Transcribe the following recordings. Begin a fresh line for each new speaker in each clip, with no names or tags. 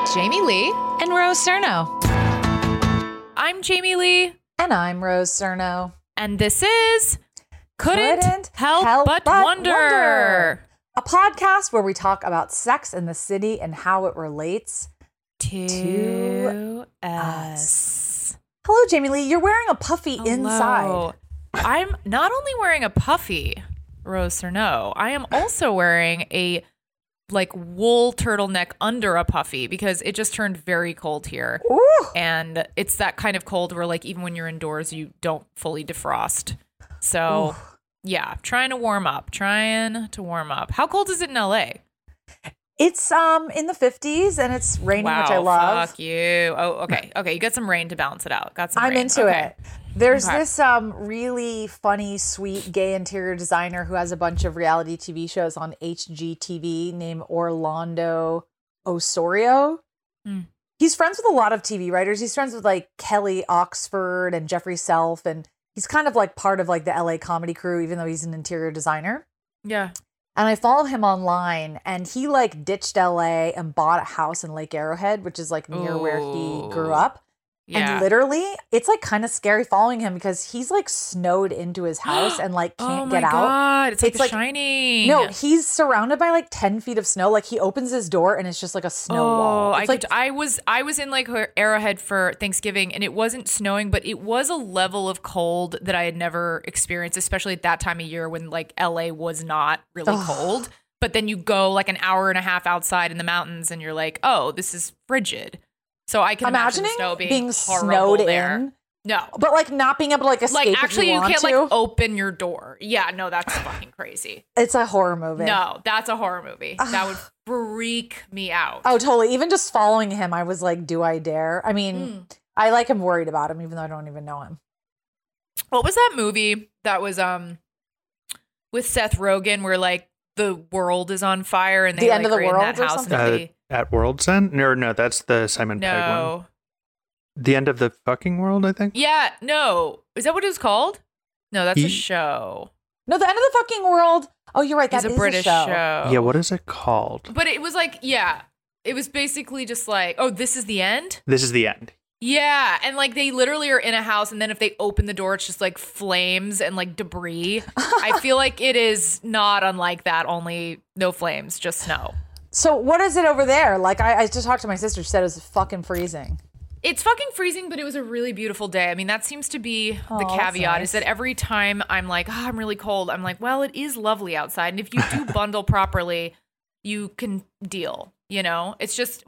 With Jamie Lee and Rose Surnow.
I'm Jamie Lee,
And I'm Rose Surnow.
and this is Couldn't,
Couldn't
Help,
Help
But,
But
Wonder.
Wonder. A podcast where we talk about sex in the city and how it relates.
To
us.
us.
Hello, Jamie Lee. You're wearing a puffy inside.
I'm not only wearing a puffy, Rose Surnow, I am also wearing a like wool turtleneck under a puffy because it just turned very cold here.
Ooh.
And it's that kind of cold where like even when you're indoors you don't fully defrost. So yeah, trying to warm up, trying to warm up. How cold is it in LA?
It's um in the 50s and it's raining,
wow,
which I love.
Fuck you. Oh, okay. Okay, you got some rain to balance it out. Got some
I'm
rain.
into
Okay.
it. There's
Okay.
this um really funny, sweet gay interior designer who has a bunch of reality TV shows on HGTV named Orlando Soria.
Hmm.
He's friends with a lot of TV writers. He's friends with like Kelly Oxford and Jeffrey Self, and he's kind of like part of like the LA comedy crew, even though he's an interior designer.
Yeah.
And I follow him online, and he like ditched LA and bought a house in Lake Arrowhead, which is like near where he grew
oh.
up.
Yeah.
And literally, it's like kind of scary following him because he's like snowed into his house and like
oh
can't
my
get out.
god, it's like,
It's
The
like-
Shining.
No, he's surrounded by like 10 feet of snow. Like he opens his door and it's just like a snow
oh,
wall.
I
like,
could, I was I was in like Arrowhead for Thanksgiving, and it wasn't snowing, but it was a level of cold that I had never experienced, especially at that time of year when like LA was not really
Ugh.
cold. But then you go like an hour and a half outside in the mountains, and you're like, oh, this is frigid. So I can imagine
imagining
snow being,
being snowed
there.
in,
No,
but like not being able to like escape.
like
if
actually,
you,
you,
want
can't
to.
like open your door. Yeah, no, that's fucking crazy.
It's a horror movie.
No, that's a horror movie. That would freak me out.
Oh, totally. Even just following him, I was like, do I dare? I mean,
Mm.
I like am worried about him, even though I don't even know him.
What was that movie that was um with Seth Rogen where like the world is on fire and they
The
like
End of the
are in that
World or
house
something?
and
Uh,
they,
at World's End? No, no, that's the Simon Pegg one. The end of the fucking world, I think.
Yeah, no. Is that what it was called? No, that's a show.
No, the end of the fucking world. Oh, you're right. That is
It's
is
a British
show.
show.
Yeah, what is it called?
But it was like, yeah. It was basically just like, oh, this is the end?
This is the end.
Yeah, and like they literally are in a house, and then if they open the door, it's just like flames and like debris. I feel like it is not unlike that, only no flames, just snow.
So what is it over there? Like I, I just talked to my sister. She said it was fucking freezing.
It's fucking freezing, but it was a really beautiful day. I mean, that seems to be the
Oh, that's
caveat
nice.
is that every time I'm like, oh, I'm really cold, I'm like, well, it is lovely outside. And if you do bundle properly, you can deal, you know? It's just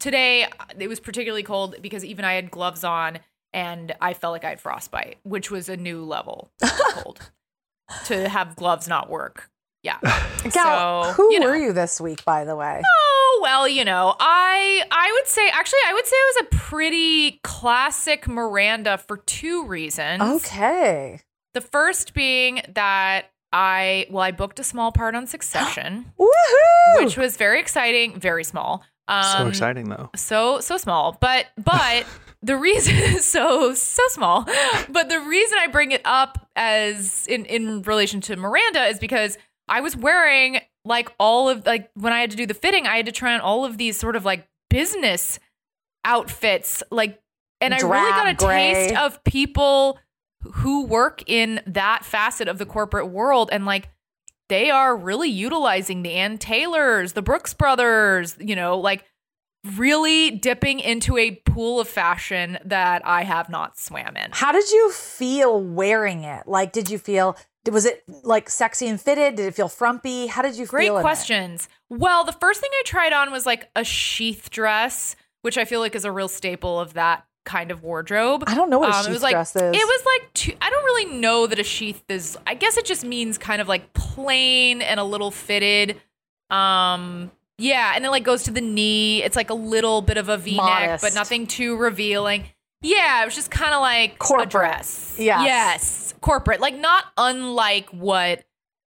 today, uh, it was particularly cold because even I had gloves on and I felt like I had frostbite, which was a new level of cold to have gloves not work. Yeah.
Gal,
So,
who
you know.
were you this week, by the way?
Oh well, you know, I I would say actually I would say it was a pretty classic Miranda for two reasons.
Okay.
The first being that I well I booked a small part on Succession,
Woohoo!
which was very exciting, very small. Um,
so exciting though.
So so small, but but the reason so so small, but the reason I bring it up as in in relation to Miranda is because I was wearing like all of like when I had to do the fitting, I had to try on all of these sort of like business outfits, like, and I really got a
gray.
taste of people who work in that facet of the corporate world and like they are really utilizing the Ann Taylors, the Brooks brothers, you know, like really dipping into a pool of fashion that I have not swam in.
How did you feel wearing it? Like, did you feel, was it like sexy and fitted? Did it feel frumpy? How did you
Great
feel? it?
questions. Well, the first thing I tried on was like a sheath dress, which I feel like is a real staple of that kind of wardrobe.
I don't know what a
Um, it
sheath
was like,
dress is.
It was like two, I don't really know that a sheath is. I guess it just means kind of like plain and a little fitted. Um, yeah, and it like goes to the knee. It's like a little bit of a V-neck,
Modest.
but nothing too revealing. Yeah, it was just kind of like
Corporate.
a dress.
Yes.
yes, corporate, like not unlike what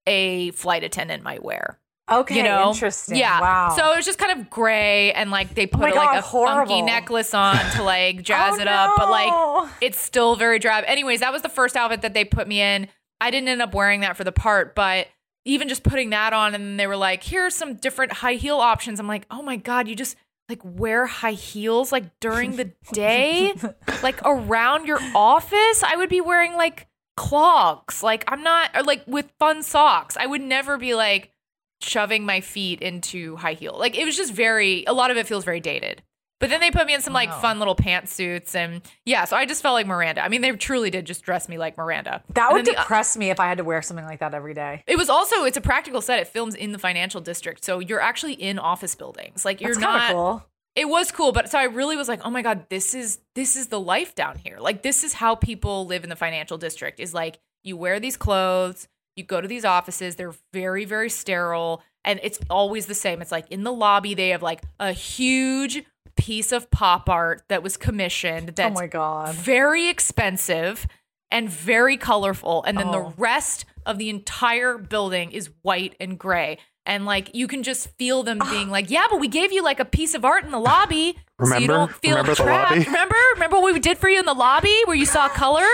a flight attendant might wear.
Okay,
You know,
interesting.
Yeah.
Wow.
So it was just kind of gray, and like they oh put
my
like
God,
a
horrible.
funky necklace on to like jazz
Oh,
it up, but like it's still very drab. Anyways, that was the first outfit that they put me in. I didn't end up wearing that for the part, but even just putting that on, and they were like, "Here are some different high heel options." I'm like, "Oh my god, you just like wear high heels like during the day, like around your office? I would be wearing like clogs. Like I'm not, or like with fun socks. I would never be like." shoving my feet into high heel. Like it was just very a lot of it feels very dated. But then they put me in some like
Wow.
fun little pantsuits and yeah, so I just felt like Miranda. I mean, they truly did just dress me like Miranda.
that
And
would
then the-
depress me if I had to wear something like that every day.
it was also it's a practical set. It films in the financial district, so you're actually in office buildings. Like you're
That's
not.
cool.
It was cool, but so I really was like, oh my god, this is this is the life down here. Like this is how people live in the financial district. Is like you wear these clothes, you go to these offices. They're very very sterile, and it's always the same. It's like in the lobby they have like a huge piece of pop art that was commissioned.
Oh
That's
my god.
very expensive and very colorful and then the
Oh.
rest of the entire building is white and gray and like you can just feel them ah. being like yeah but we gave you like a piece of art in the lobby so you don't feel
Remember the
trapped.
lobby?
remember? Remember what we did for you in the lobby where you saw color?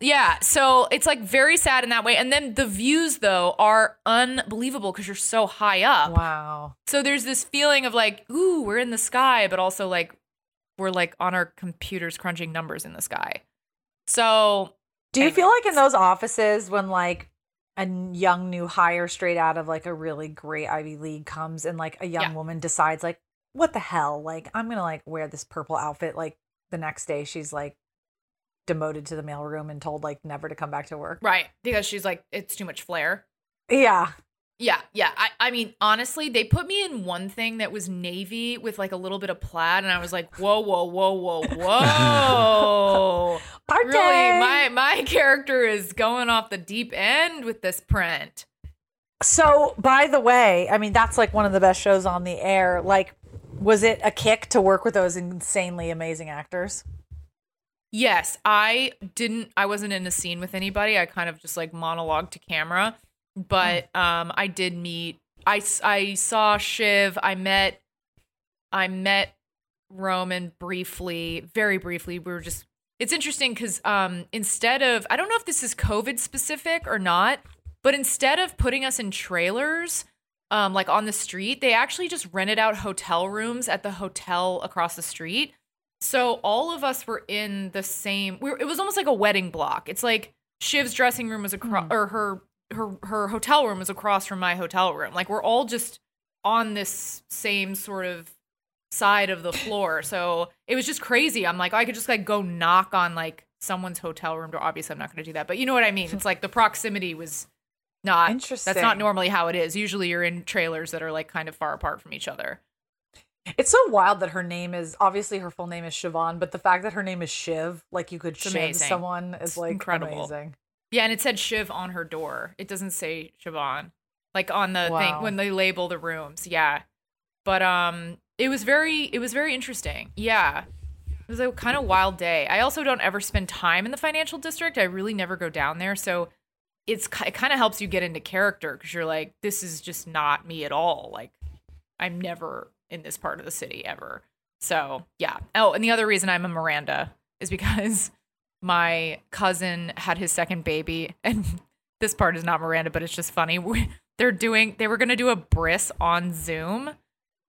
Yeah so it's like very sad in that way. And then the views though are unbelievable because you're so high up.
Wow.
so there's this feeling of like, ooh, we're in the sky, but also like we're like on our computers crunching numbers in the sky. So
Do you feel like in those offices when like a young new hire straight out of like a really great Ivy League comes and like a young
Yeah.
woman decides like what the hell like I'm going to like wear this purple outfit like the next day she's like demoted to the mailroom and told like never to come back to work.
right, because she's like, it's too much flair.
Yeah.
Yeah, yeah. I, I mean, honestly, they put me in one thing that was navy with like a little bit of plaid, and I was like, whoa, whoa, whoa, whoa, whoa.
Party!
really, my my character is going off the deep end with this print.
So, by the way, I mean that's like one of the best shows on the air. Like was it a kick to work with those insanely amazing actors?
Yes, I didn't. I wasn't in a scene with anybody. I kind of just like monologue to camera, but um, I did meet. I I saw Shiv. I met. I met Roman briefly, very briefly. We were just. It's interesting because um, instead of I don't know if this is COVID specific or not, but instead of putting us in trailers. Um, like on the street, they actually just rented out hotel rooms at the hotel across the street. So all of us were in the same. We were, it was almost like a wedding block. It's like Shiv's dressing room was across, or her her her hotel room was across from my hotel room. Like we're all just on this same sort of side of the floor. So it was just crazy. I'm like, I could just like go knock on like someone's hotel room door. Obviously, I'm not going to do that, but you know what I mean. It's like the proximity was not.
Interesting.
That's not normally how it is. Usually, you're in trailers that are like kind of far apart from each other.
It's so wild that her name is obviously her full name is Siobhan, but the fact that her name is Shiv, like you could
It's
shiv
amazing.
someone, is
It's
like
incredible.
amazing.
Yeah, and it said Shiv on her door. It doesn't say Siobhan. Like on the
Wow.
thing when they label the rooms. Yeah. But um it was very it was very interesting. Yeah. It was a kind of wild day. I also don't ever spend time in the financial district. I really never go down there, so it's it kind of helps you get into character cuz you're like this is just not me at all. Like I'm never in this part of the city ever. So yeah. Oh, and the other reason I'm a Miranda is because my cousin had his second baby, and this part is not Miranda, but it's just funny. They're doing they were gonna do a bris on Zoom.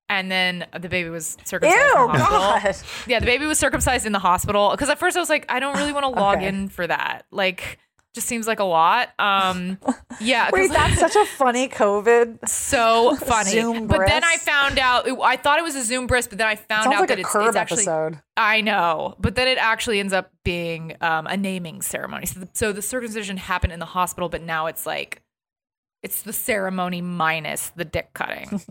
And then the baby was circumcised.
Ew,
in the hospital.
God.
Yeah, the baby was circumcised in the hospital. Because at first I was like, I don't really want to log
Okay.
in for that. Like, just seems like a lot. Um, yeah,
Wait, that's such a funny COVID.
so funny.
Zoom
but then I found out. I thought it was a Zoom bris, but then I found
Sounds
out
like
that
a
it's,
curb
it's actually.
episode.
I know, but then it actually ends up being um, a naming ceremony. So the, so the circumcision happened in the hospital, but now it's like it's the ceremony minus the dick cutting.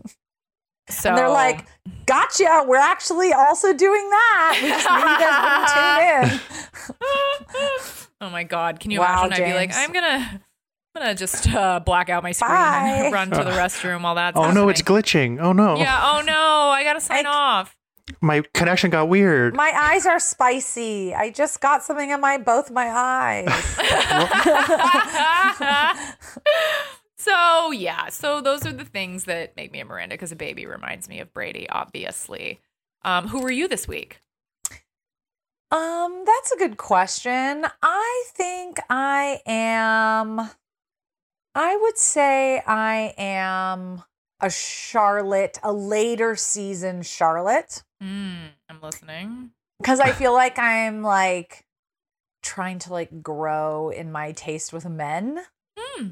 So
And they're like, gotcha. We're actually also doing that. We just knew you guys wouldn't tune in.
oh my god, can you
Wow,
imagine? I'd be like, I'm gonna. I'm gonna just uh, black out my screen
Bye.
and run to the restroom while that's
Oh no, it's glitching. Oh no.
Yeah. Oh no, I gotta sign
I-
off.
My connection got weird.
My eyes are spicy. I just got something in my both my eyes.
so yeah, so those are the things that make me a Miranda because a baby reminds me of Brady, obviously. Um, who were you this week?
Um, that's a good question. I think I am I would say I am a Charlotte, a later season Charlotte.
Mm, I'm listening.
Because I feel like I'm like trying to like grow in my taste with men.
Hmm.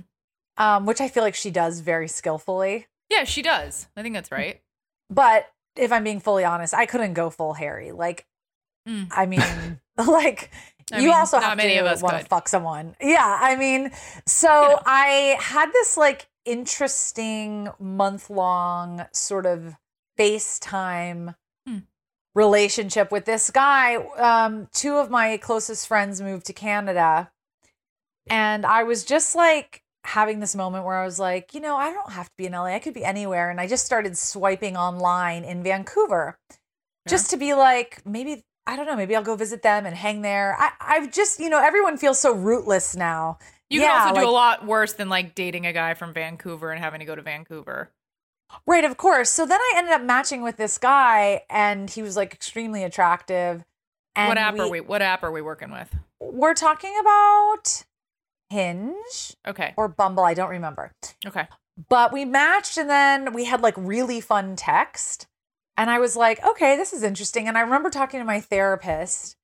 Um, which I feel like she does very skillfully.
Yeah, she does. I think that's right.
But if I'm being fully honest, I couldn't go full Harry. Like,
Mm.
I mean, like
I
you
mean,
also have
many
to
of us
want to fuck someone. Yeah, I mean, so
You know.
I had this like interesting month long sort of FaceTime
Hmm.
relationship with this guy. Um, two of my closest friends moved to Canada, and I was just like having this moment where I was like, you know, I don't have to be in LA. I could be anywhere. And I just started swiping online in Vancouver just to be like, maybe, I don't know, maybe I'll go visit them and hang there. I, I've just, you know, everyone feels so rootless now.
You
Yeah,
can also do
like-
a lot worse than like dating a guy from Vancouver and having to go to Vancouver.
Right, of course. So then I ended up matching with this guy and he was like extremely attractive. And
what app are we? What app are we working with?
We're talking about Hinge
Okay.
or Bumble, I don't remember.
Okay.
But we matched and then we had like really fun text. And I was like, okay, this is interesting. And I remember talking to my therapist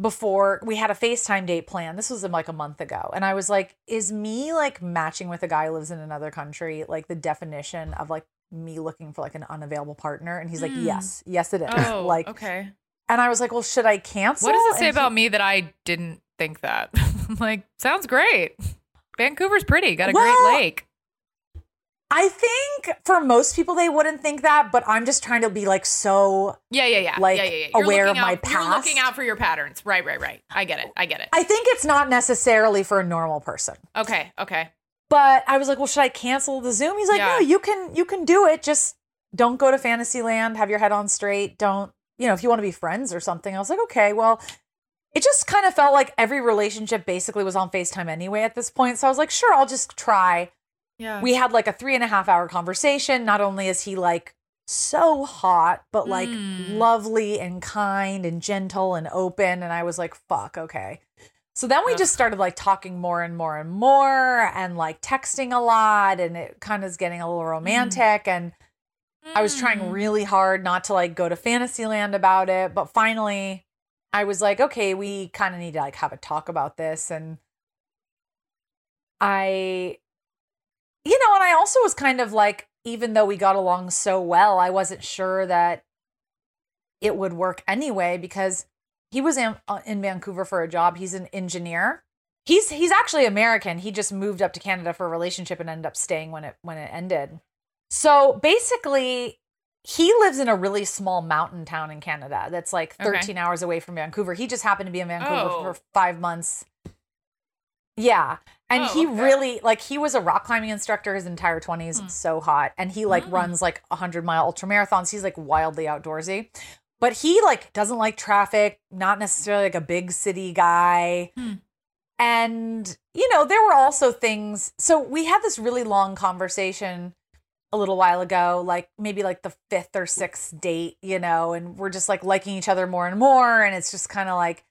before we had a FaceTime date plan. This was like a month ago. And I was like, is me like matching with a guy who lives in another country like the definition of like me looking for like an unavailable partner? And he's like,
Hmm.
yes, yes, it is.
Oh,
like,
okay.
and I was like, well, should I cancel?
What does it say
And he-
about me that I didn't think that? like, sounds great. Vancouver's pretty. Got a
Well,
great lake.
I think for most people they wouldn't think that, but I'm just trying to be like so
Yeah, yeah, yeah.
like,
yeah, yeah, yeah.
aware of my
out, You're looking out for your patterns. Right, right, right. I get it. I get it.
I think it's not necessarily for a normal person.
okay, okay.
But I was like, well, should I cancel the Zoom? He's like,
Yeah.
no, you can you can do it. Just don't go to Fantasyland. Have your head on straight. Don't you know if you want to be friends or something. I was like, okay, well, it just kind of felt like every relationship basically was on Facetime anyway at this point. So I was like, sure, I'll just try.
Yeah.
We had like a three and a half hour conversation. Not only is he like so hot, but like
Mm.
lovely and kind and gentle and open. And I was like, fuck, okay. So then we
Ugh.
just started like talking more and more and more and like texting a lot. And it kind of is getting a little romantic. And I was trying
Mm.
really hard not to like go to Fantasyland about it. But finally, I was like, okay, we kind of need to like have a talk about this. And I, you know, and I also was kind of like, even though we got along so well, I wasn't sure that it would work anyway because he was in, uh, in Vancouver for a job. He's an engineer. He's he's actually American. He just moved up to Canada for a relationship and ended up staying when it when it ended. So basically, he lives in a really small mountain town in Canada that's like
Okay.
13 hours away from Vancouver. He just happened to be in Vancouver
Oh.
for five months. Yeah. And
Oh,
he
okay.
really like he was a rock climbing instructor his entire 20s.
Hmm.
It's so hot. And he like
Mm.
runs like 100 mile ultra marathons. He's like wildly outdoorsy. But he like doesn't like traffic, not necessarily like a big city guy.
Hmm.
And you know, there were also things so we had this really long conversation a little while ago, like maybe like the fifth or sixth date, you know, and we're just like liking each other more and more. And it's just kind of like,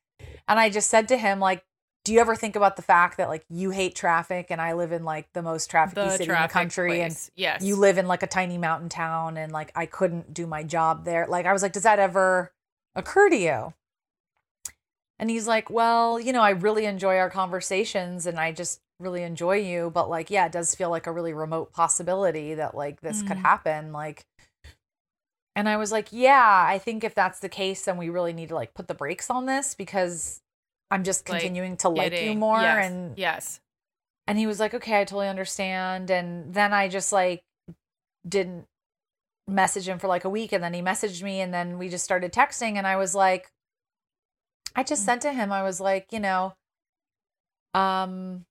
and I just said to him, like, do you ever think about the fact that like you hate traffic and I live in like the most trafficy
The
city in the country
place.
and
yes,
you live in like a tiny mountain town and like I couldn't do my job there. Like I was like, does that ever occur to you? And he's like, well, you know, I really enjoy our conversations and I just really enjoy you, but like, yeah, it does feel like a really remote possibility that like this could
Mhm.
happen. Like, and I was like, yeah, I think if that's the case, then we really need to like put the brakes on this because I'm just
Like,
continuing to like you more.
Yes.
And
yes,
and he was like, okay, I totally understand. And then I just like didn't message him for like a week. And then he messaged me and then we just started texting. And I was like, I just
Mm.
sent to him, I was like, you know, um,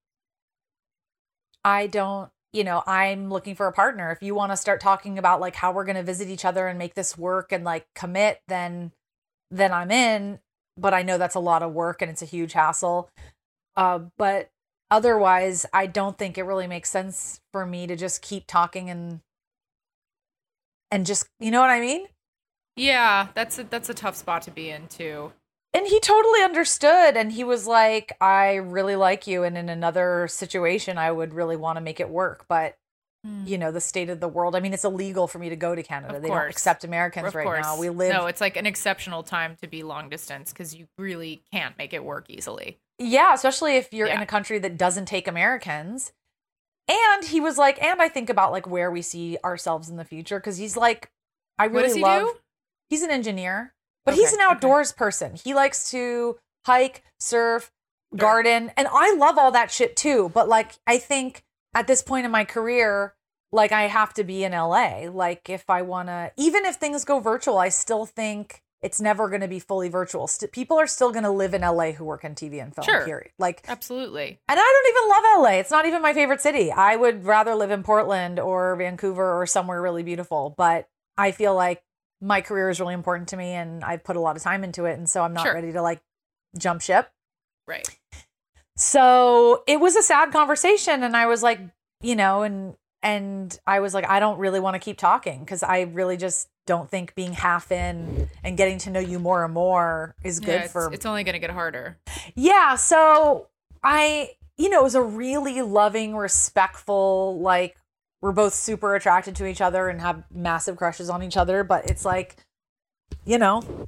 I don't, you know, I'm looking for a partner. If you want to start talking about like how we're going to visit each other and make this work and like commit, then, then I'm in. But I know that's a lot of work and it's a huge hassle. Uh, but otherwise, I don't think it really makes sense for me to just keep talking and, and just, you know what I mean?
yeah. That's a, that's a tough spot to be in too.
And he totally understood and he was like i really like you and in another situation i would really want to make it work but hmm. you know the state of the world i mean it's illegal for me to go to canada.
Of
they don't accept americans
of
right
course.
now we live
No, it's like an exceptional time to be long distance because you really can't make it work easily.
yeah especially if you're in a country that doesn't take americans. And he was like and i think about like where we see ourselves in the future because he's like i
What
really
does he
love
do?
he's an engineer but he's
Okay,
an
okay.
outdoors person he likes to hike surf garden and i love all that shit too but like i think at this point in my career like i have to be in la like if i want to even if things go virtual i still think it's never going to be fully virtual St- people are still going to live in la who work in tv and film
Sure.
period like
Absolutely.
and I don't even love LA. It's not even my favorite city. I would rather live in Portland or Vancouver or somewhere really beautiful. But I feel like my career is really important to me and I've put a lot of time into it. And so I'm not
Sure.
ready to like jump ship.
Right.
So it was a sad conversation. And I was like, you know, and, and I was like, I don't really want to keep talking because I really just don't think being half in and getting to know you more and more is good
yeah, it's,
for
it's only going to get harder.
yeah, so I, you know, it was a really loving, respectful, like we're both super attracted to each other and have massive crushes on each other, but it's like, you know,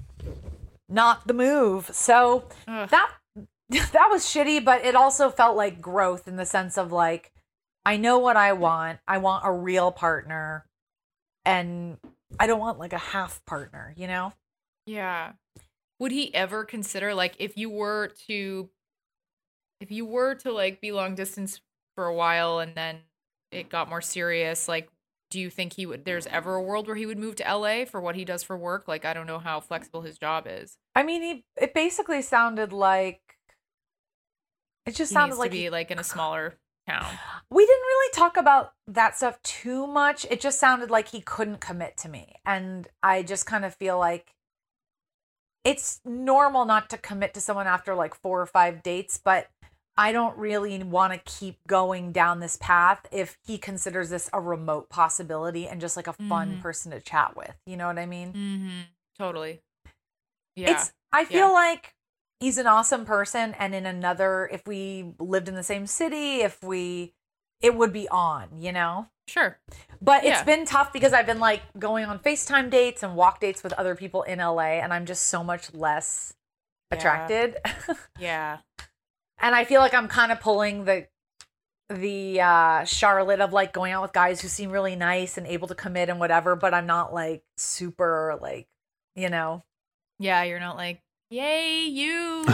not the move. So
Ugh.
that that was shitty, but it also felt like growth in the sense of like I know what I want. I want a real partner and I don't want like a half partner, you know?
Yeah. Would he ever consider like if you were to if you were to like be long distance for a while and then it got more serious, like do you think he would there's ever a world where he would move to LA for what he does for work? Like I don't know how flexible his job is.
I mean, he it basically sounded like it just
He
sounded like
to be
he-
like in a smaller town.
we didn't really talk about that stuff too much. It just sounded like he couldn't commit to me. And I just kind of feel like it's normal not to commit to someone after like four or five dates, but I don't really want to keep going down this path if he considers this a remote possibility and just like a fun
Mhm.
person to chat with. You know what I mean?
Mm-hmm. Totally. Yeah.
It's I
yeah.
feel like he's an awesome person and in another if we lived in the same city, if we it would be on, you know?
sure.
But it's
Yeah.
been tough because I've been like going on FaceTime dates and walk dates with other people in LA and I'm just so much less
Yeah.
attracted.
Yeah.
And I feel like I'm kind of pulling the the uh Charlotte of like going out with guys who seem really nice and able to commit and whatever, but I'm not like super like, you know.
Yeah, you're not like, "Yay, you."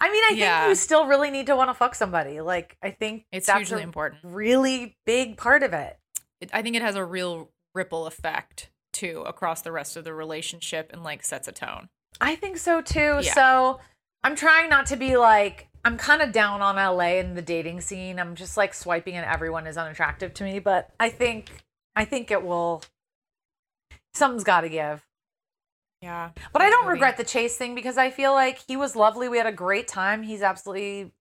I mean, I think you still really need to want to fuck somebody. Like, I think
it's
that's
hugely
a
important.
really big part of it.
it, I think it has a real ripple effect too across the rest of the relationship and like sets a tone.
I think so too.
Yeah.
So I'm trying not to be like, I'm kind of down on LA and the dating scene. I'm just like swiping and everyone is unattractive to me, but I think, I think it will, something's got to give.
Yeah.
But I don't regret the chase thing because I feel like he was lovely. We had a great time. He's absolutely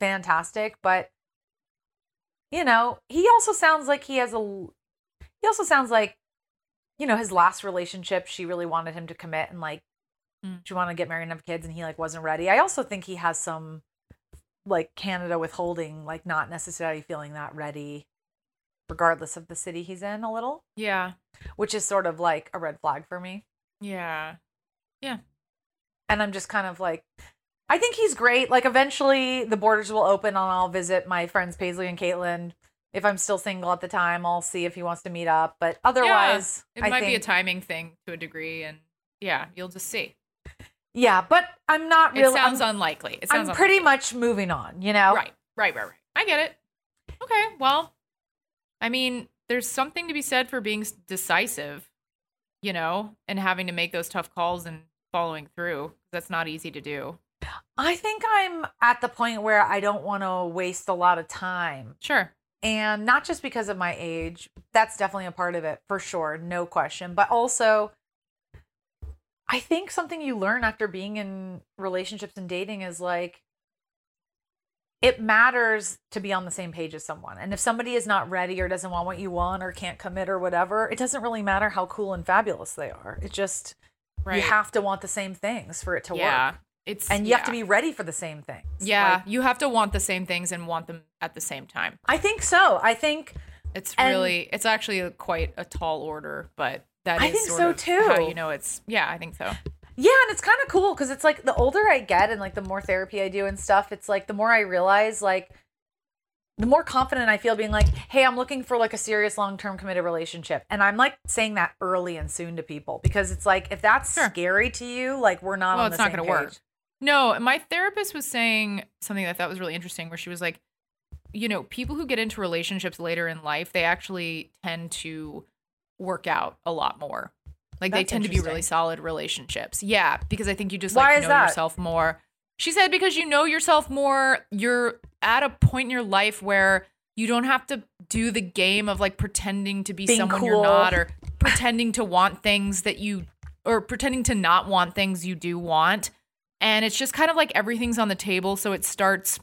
fantastic, but you know, he also sounds like he has a he also sounds like, you know, his last relationship, she really wanted him to commit and like
Mm.
she wanted to get married and have kids and he like wasn't ready. I also think he has some like Canada withholding, like not necessarily feeling that ready, regardless of the city he's in a little,
Yeah.
which is sort of like a red flag for me.
Yeah.
Yeah and I'm just kind of like, I think he's great. Like, eventually the borders will open and I'll visit my friends Paisley and Caitlin. If I'm still single at the time, I'll see if he wants to meet up. But otherwise,
It
I
might be a timing thing to a degree, and yeah, you'll just see.
Yeah, but I'm not really.
it sounds
I'm,
unlikely. It sounds I'm
pretty
unlikely.
much moving on. You know,
right, right, right, right. I get it. Okay, well, I mean, there's something to be said for being decisive, you know, and having to make those tough calls and following through. That's not easy to do.
I think I'm at the point where I don't want to waste a lot of time.
Sure.
and not just because of my age that's definitely a part of it for sure no question but also i think something you learn after being in relationships and dating is like it matters to be on the same page as someone and if somebody is not ready or doesn't want what you want or can't commit or whatever it doesn't really matter how cool and fabulous they are it just
Right.
you have to want the same things for it to work.
yeah.
work
It's
and you have to be ready for the same things
Yeah,
Like,
you have to want the same things and want them at the same time.
i think so i think
It's really, it's actually a, quite a tall order, but that is
I think so, too.
How you know it's, yeah, I think so.
Yeah, and it's kind of cool because it's like the older I get and like the more therapy I do and stuff, it's like the more I realize like the more confident I feel being like, hey, I'm looking for like a serious long term committed relationship. And I'm like saying that early and soon to people because it's like if that's
Sure.
scary to you, like we're not
well,
on
it's
the
not going to work.
page.
No, my therapist was saying something that I thought was really interesting, where she was like, you know, people who get into relationships later in life, they actually tend to work out a lot more. Like they tend to be really solid relationships. Yeah, because I think you just
Why
like
is
know
that?
yourself more. She said because you know yourself more, you're at a point in your life where you don't have to do the game of like pretending to be
Being
someone you're not or pretending to want things that you or pretending to not want things you do want. And it's just kind of like everything's on the table, so it starts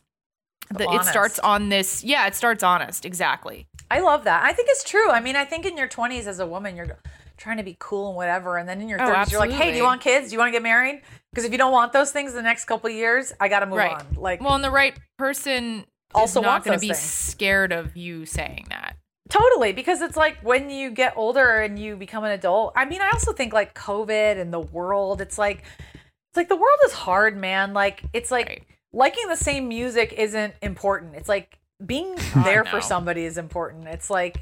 the, it starts on this yeah, it starts honest, exactly.
I love that. I think it's true. I mean, I think in your 20s as a woman, you're trying to be cool and whatever. And then in your
Oh,
30s, you're like, hey, do you want kids? Do you want to get married? Because if you don't want those things the next couple of years, I got to move
right.
on. Like,
well, and the right person
Also
is not
wants
going to be
things.
scared of you saying that.
Totally, because it's like when you get older and you become an adult. I mean, I also think like COVID and the world. It's like, it's like the world is hard, man. Like it's like
Right.
Liking the same music isn't important. It's like being there
no.
for somebody is important. It's like,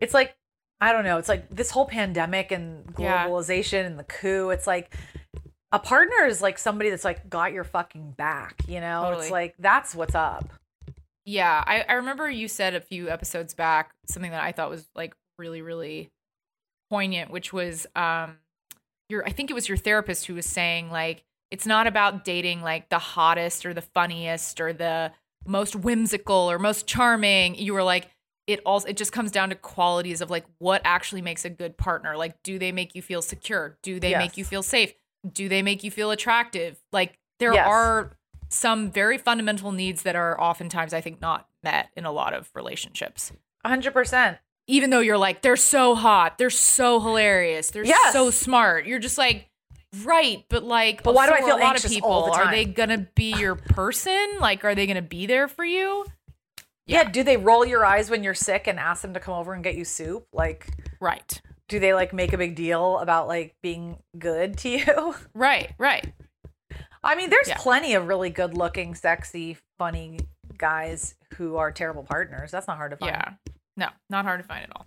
it's like I don't know. It's like this whole pandemic and
Yeah.
globalization and the coup. It's like a partner is like somebody that's like got your fucking back. You know,
Totally.
it's like that's what's up.
Yeah, I, I remember you said a few episodes back something that I thought was like really, really poignant, which was um your I think it was your therapist who was saying like it's not about dating like the hottest or the funniest or the most whimsical or most charming. You were like it also it just comes down to qualities of like what actually makes a good partner. Like do they make you feel secure? Do they make you feel safe? Do they make you feel attractive? Like there
Yes.
are some very fundamental needs that are oftentimes I think not met in a lot of relationships.
hundred percent.
Even though you're like they're so hot, they're so hilarious, they're
Yes.
so smart. You're just like right, but like
But why do I feel
a lot
anxious
of people
all the time?
are they to be your person? Like are they to be there for you?
Yeah. Do they roll your eyes when you're sick and ask them to come over and get you soup? Like,
Right.
do they like make a big deal about like being good to you?
Right, right.
I mean, there's
Yeah.
plenty of really good looking, sexy, funny guys who are terrible partners. That's not hard to find.
Yeah. No, not hard to find at all.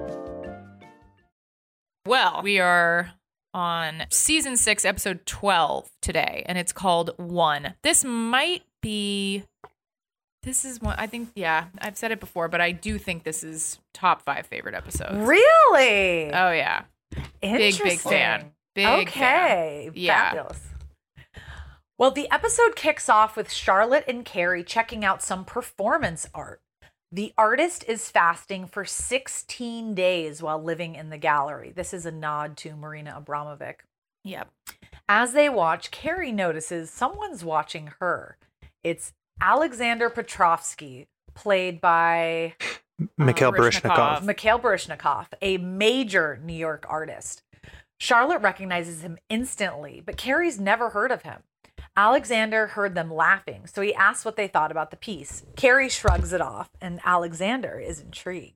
Well, we are on season six, episode 12 today, and it's called One. This might be. This is one, I think, yeah, I've said it before, but I do think this is top five favorite episodes.
Really?
Oh, yeah. Big, big fan. Big
okay.
fan. Yeah.
Fabulous. Well, the episode kicks off with Charlotte and Carrie checking out some performance art. The artist is fasting for 16 days while living in the gallery. This is a nod to Marina Abramovic.
Yep.
As they watch, Carrie notices someone's watching her. It's Alexander Petrovsky, played by
Mikhail uh,
Baryshnikov.
Baryshnikov.
Mikhail Baryshnikov, a major New York artist. Charlotte recognizes him instantly, but Carrie's never heard of him. Alexander heard them laughing, so he asks what they thought about the piece. Carrie shrugs it off, and Alexander is intrigued.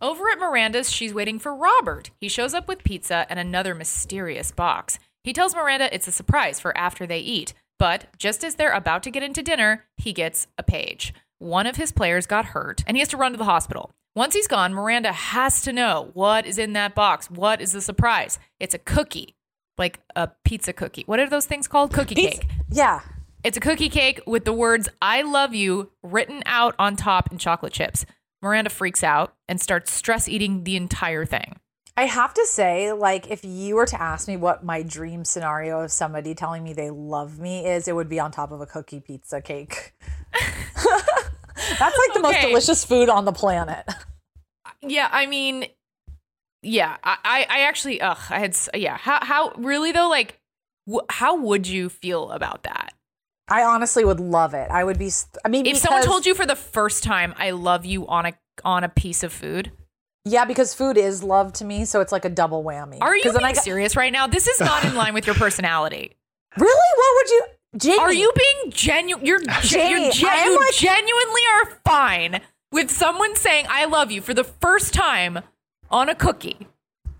Over at Miranda's, she's waiting for Robert. He shows up with pizza and another mysterious box. He tells Miranda it's a surprise for after they eat, but just as they're about to get into dinner, he gets a page. One of his players got hurt, and he has to run to the hospital. Once he's gone, Miranda has to know what is in that box. What is the surprise? It's a cookie, like a pizza cookie. What are those things called? Cookie
Pizza-
cake.
Yeah.
It's a cookie cake with the words I love you written out on top in chocolate chips. Miranda freaks out and starts stress eating the entire thing.
I have to say, like, if you were to ask me what my dream scenario of somebody telling me they love me is, it would be on top of a cookie pizza cake. That's like the most delicious food on the planet.
Yeah, I mean, yeah, I, I, actually, ugh, I had, yeah, how, how, really though, like, wh- how would you feel about that?
I honestly would love it. I would be. I mean,
If someone told you for the first time, I love you on a, on a piece of food,
yeah, because food is love to me, so it's like a double whammy.
are you being
I got-
serious right now? This is not in line with your personality.
Really? What would you, Jamie?
Are you being genuine? You're,
Jamie,
you're gen- you
like-
genuinely are fine with someone saying "I love you" for the first time on a cookie.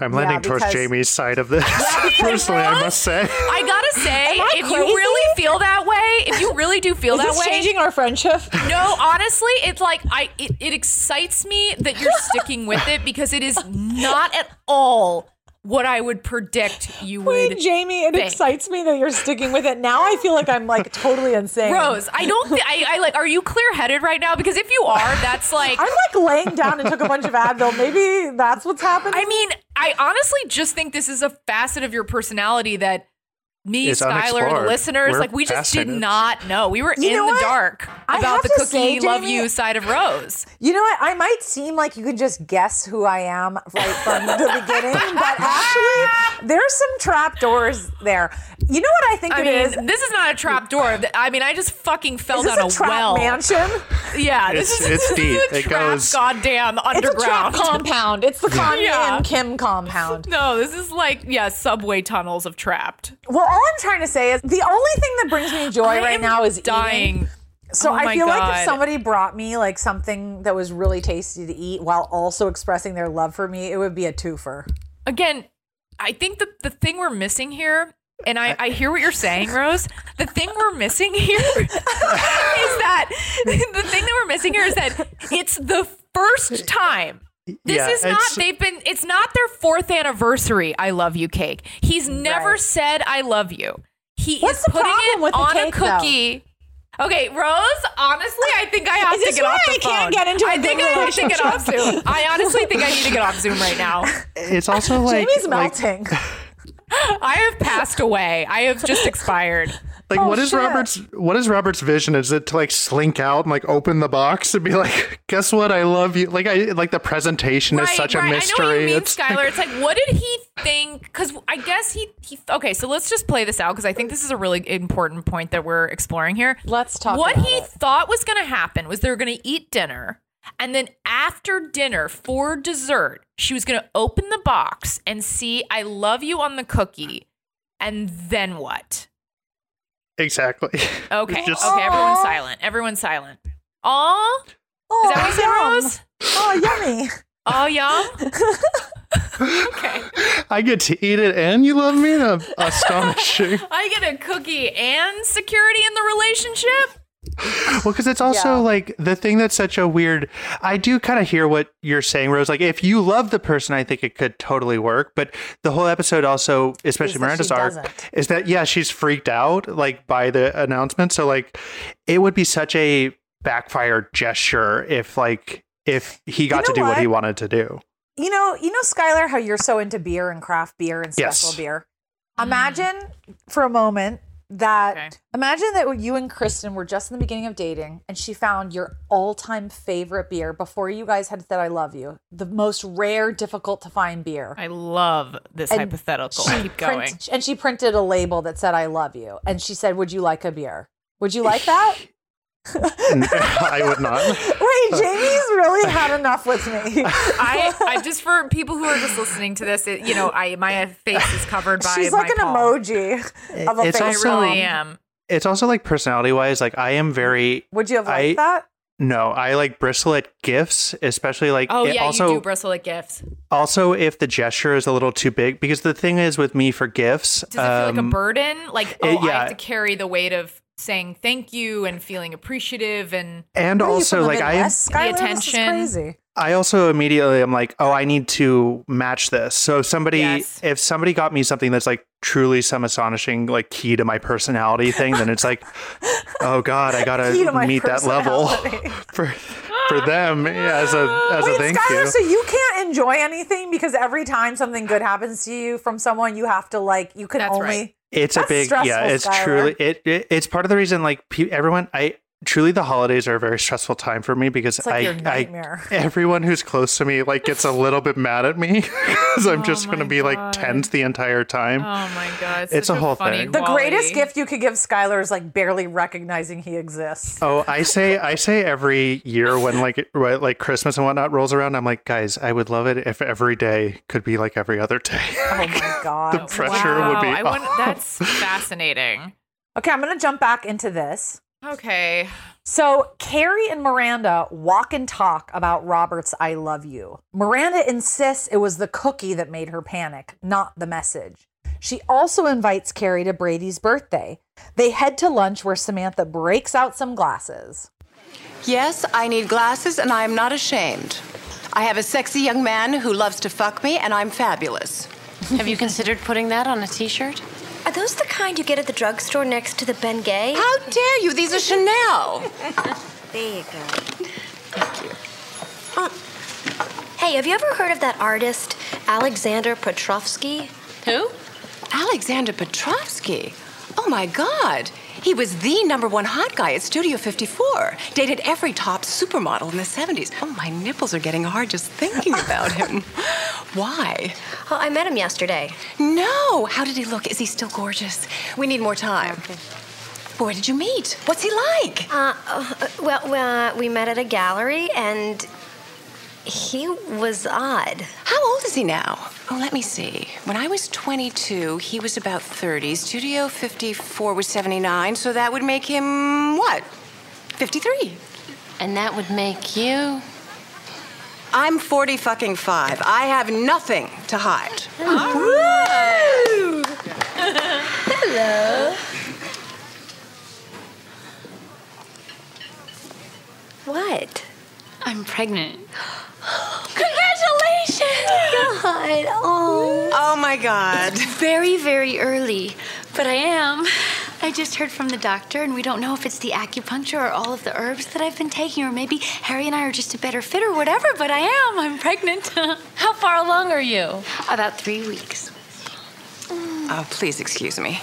I'm
Yeah,
landing towards Jamie's side of this. Personally, I must say.
I gotta say,
I
if
crazy?
you really feel that way, if you really do feel
Is
that
this
way,
changing our friendship?
no, honestly, it's like I it, it excites me that you're sticking with it because it is not at all what I would predict you
Wait,
would.
Jamie, it
think.
excites me that you're sticking with it. Now I feel like I'm like totally insane.
Rose, I don't. Th- I, I like. Are you clear headed right now? Because if you are, that's like.
I'm like laying down and took a bunch of Advil. Maybe that's what's happening.
I mean, I honestly just think this is a facet of your personality that me,
It's
Skylar, the listeners,
We're
like we just did not know. We were
You
in
know
the
what?
dark about the cookie
say,
love
Jamie-
you side of Rose.
You know what? I might seem like you could just guess who I am right from the beginning, but actually, there's some trap doors there. You know what I think
I
it
mean,
is?
this is not a trap door. I mean, I just fucking fell
Is this
down
a trap
well.
mansion?
Yeah, this
It's-
is
it's
this
deep.
Is a
It
trap
goes-
goddamn
It's a trap
underground.
compound. It's the Kanye
Yeah.
and Kim compound.
no, this is like yeah, subway tunnels of trapped.
Well, all I'm trying to say is the only thing that brings me joy
I
right now is
dying.
Eating. So
Oh
I feel like if somebody brought me like something that was really tasty to eat while also expressing their love for me, it would be a twofer.
again, I think the the thing we're missing here, and I, I hear what you're saying, Rose. The thing we're missing here is that the thing that we're missing here is that it's the first time. This
Yeah,
is not. They've been. It's not their fourth anniversary. I love you cake. He's never
Right.
said I love you. He
What's
is
the
putting
problem
it
with the
on
cake,
a
though?
cookie. Okay, Rose. Honestly, I think I have
Is
to get off the
I
phone.
can't get into a
I think I have to get off? Zoom. I honestly think I need to get off Zoom right now.
It's also like
Jamie's
like,
melting.
I have passed away. I have just expired.
Like
Oh,
what is
shit.
Robert's what is Robert's vision? Is it to like slink out and like open the box and be like, guess what? I love you. Like I like the presentation is such a mystery.
I know what you mean,
It's
Skylar. It's like, what did he think? Because I guess he, he. Okay, so let's just play this out because I think this is a really important point that we're exploring here.
Let's talk
What
about
he
it.
thought was going to happen was they were going to eat dinner, and then after dinner for dessert, she was going to open the box and see "I love you" on the cookie, and then what?
Exactly.
Okay.
Just-
okay. Everyone's silent. Everyone's silent. Aw.
Oh,
Is that what you said,
yum.
Rose?
Oh, yummy.
Oh, yum. okay.
I get to eat it and you love me? Astonishing.
I get a cookie and security in the relationship.
Well, because it's also
Yeah.
like the thing that's such a weird. I do kind of hear what you're saying, Rose. Like, if you love the person, I think it could totally work. But the whole episode also, especially Miranda's arc,
doesn't.
is that yeah, she's freaked out like by the announcement. So like, it would be such a backfire gesture if like if he got
know
to do what?
what?
he wanted to do.
You know, you know, Skylar, how you're so into beer and craft beer and
Yes.
special beer. Mm. Imagine for a moment that
Okay.
imagine that you and Kristen were just in the beginning of dating and she found your all-time favorite beer before you guys had said I love you. The most rare, difficult to find beer.
I love this
And
hypothetical. Keep
print-
going.
and she printed a label that said I love you. And she said, Would you like a beer? Would you like that?
I would not.
Wait, Jamie's really had enough with me.
I, I just for people who are just listening to this, it, you know, I my face is covered by.
She's like
my
an
palm.
emoji of a
It's
face.
I really am.
It's also like personality wise. Like, I am very
Would you have
I-
that?
no. I like bristle at gifts, especially like.
Oh
it
yeah,
also,
you do bristle at gifts.
Also, if the gesture is a little too big, because the thing is with me for gifts,
Does it feel like a
um,
burden? Like oh,
it-
I have to carry the weight of saying thank you and feeling appreciative and
and
What are you
also like I,
Midwest, Skylar? This is
attention.
crazy.
I also immediately am like, oh, I need to match this. So if somebody,
Yes.
if somebody got me something that's like truly some astonishing, like key to my personality thing, then it's like, oh god, I
Key to
gotta meet that level for for them as a as a
Wait,
thank
Skylar,
you.
so you can't enjoy anything because every time something good happens to you from someone, you have to like you can
That's
only.
right.
It's a
That's
big, yeah. It's truly it, it. It's part of the reason. Like pe- everyone, I truly the holidays are a very stressful time for me because
It's like
I,
your
I everyone who's close to me like gets a little bit mad at me because I'm
Oh
just gonna be like
God.
tense the entire time.
oh my god, it's,
It's
such
a whole
funny
thing.
the greatest gift you could give Skylar is like barely recognizing he exists.
Oh, I say, I say every year when like right, like Christmas and whatnot rolls around, I'm like, guys, I would love it if every day could be like every other day.
Oh my god.
The pressure would be
I want,
off.
that's fascinating.
Okay, I'm gonna jump back into this.
Okay.
So Carrie and Miranda walk and talk about Robert's I love you. Miranda insists it was the cookie that made her panic, not the message. She also invites Carrie to Brady's birthday. They head to lunch where Samantha breaks out some glasses.
Yes, I need glasses, and I am not ashamed. I have a sexy young man who loves to fuck me, and I'm fabulous.
Have you considered putting that on a t-shirt?
Are those the kind you get at the drugstore next to the Ben Gay?
How dare you? These are Chanel.
There you go. Thank you. Uh, hey, have you ever heard of that artist, Alexander Petrovsky?
Who? Alexander Petrovsky. Oh my God. He was the number one hot guy at Studio 54. Dated every top supermodel in the 70s. Oh, my nipples are getting hard just thinking about him. Why?
Oh, I met him yesterday.
No. How did he look? Is he still gorgeous? We need more time. Where did you meet? What's he like?
Uh, uh, well, uh, we met at a gallery, and he was odd.
How old is he now? Oh, let me see. When I was 22, he was about 30. Studio 54 was 79, so that would make him what? 53.
And that would make you.
I'm 40 fucking 5. I have nothing to hide.
Hello. What?
I'm pregnant.
Congratulations! God, oh.
Oh my God.
It's Very, very early, but I am. I just heard from the doctor, and we don't know if it's the acupuncture or all of the herbs that I've been taking, or maybe Harry and I are just a better fit or whatever, but I am. I'm pregnant.
How far along are you?
About three weeks.
Oh, please excuse me.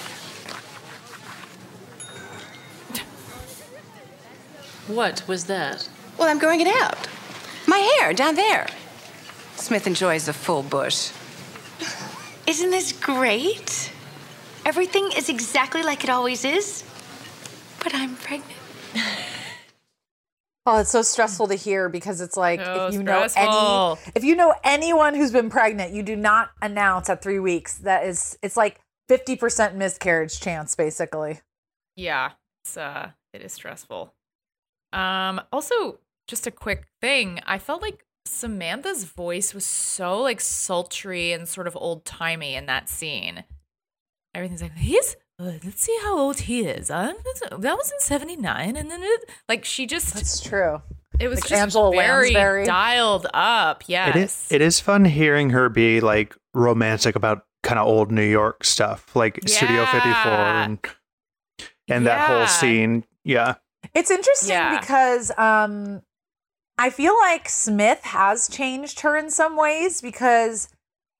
What was that?
Well, I'm growing it out. My hair down there. Smith enjoys a full bush.
Isn't this great? Everything is exactly like it always is, but I'm pregnant.
Oh, it's so stressful to hear because it's like
So
if you know any if you know anyone who's been pregnant, you do not announce at three weeks. That is it's like fifty percent miscarriage chance, basically.
Yeah, it's uh it is stressful. Um also just a quick thing, I felt like Samantha's voice was so like sultry and sort of old timey in that scene. Everything's like he's uh, let's see how old he is. Uh, that was in '79, and then it, like she just
That's true.
it was
Like
just
Angela
very
Lansbury.
dialed up. Yes,
It is it is fun hearing her be like romantic about kind of old New York stuff, like Studio 54
Yeah.
and and that whole scene. Yeah.
It's interesting
Yeah.
because um I feel like Smith has changed her in some ways because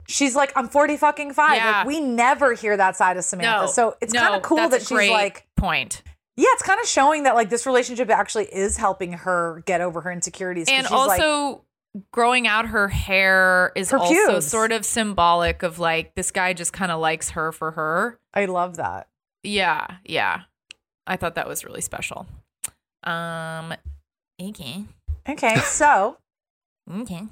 she's like, I'm 40 fucking five.
Yeah.
Like we never hear that side of Samantha.
No,
so it's
no,
kind of cool that she's like
point.
Yeah, it's kind of showing that like this relationship actually is helping her get over her insecurities.
and
she's like,
also growing out her hair is
Her
also
pubes.
sort of symbolic of like this guy just kind of likes her for her.
I love that.
Yeah, yeah. I thought that was really special. Um, okay,
Okay, so
okay.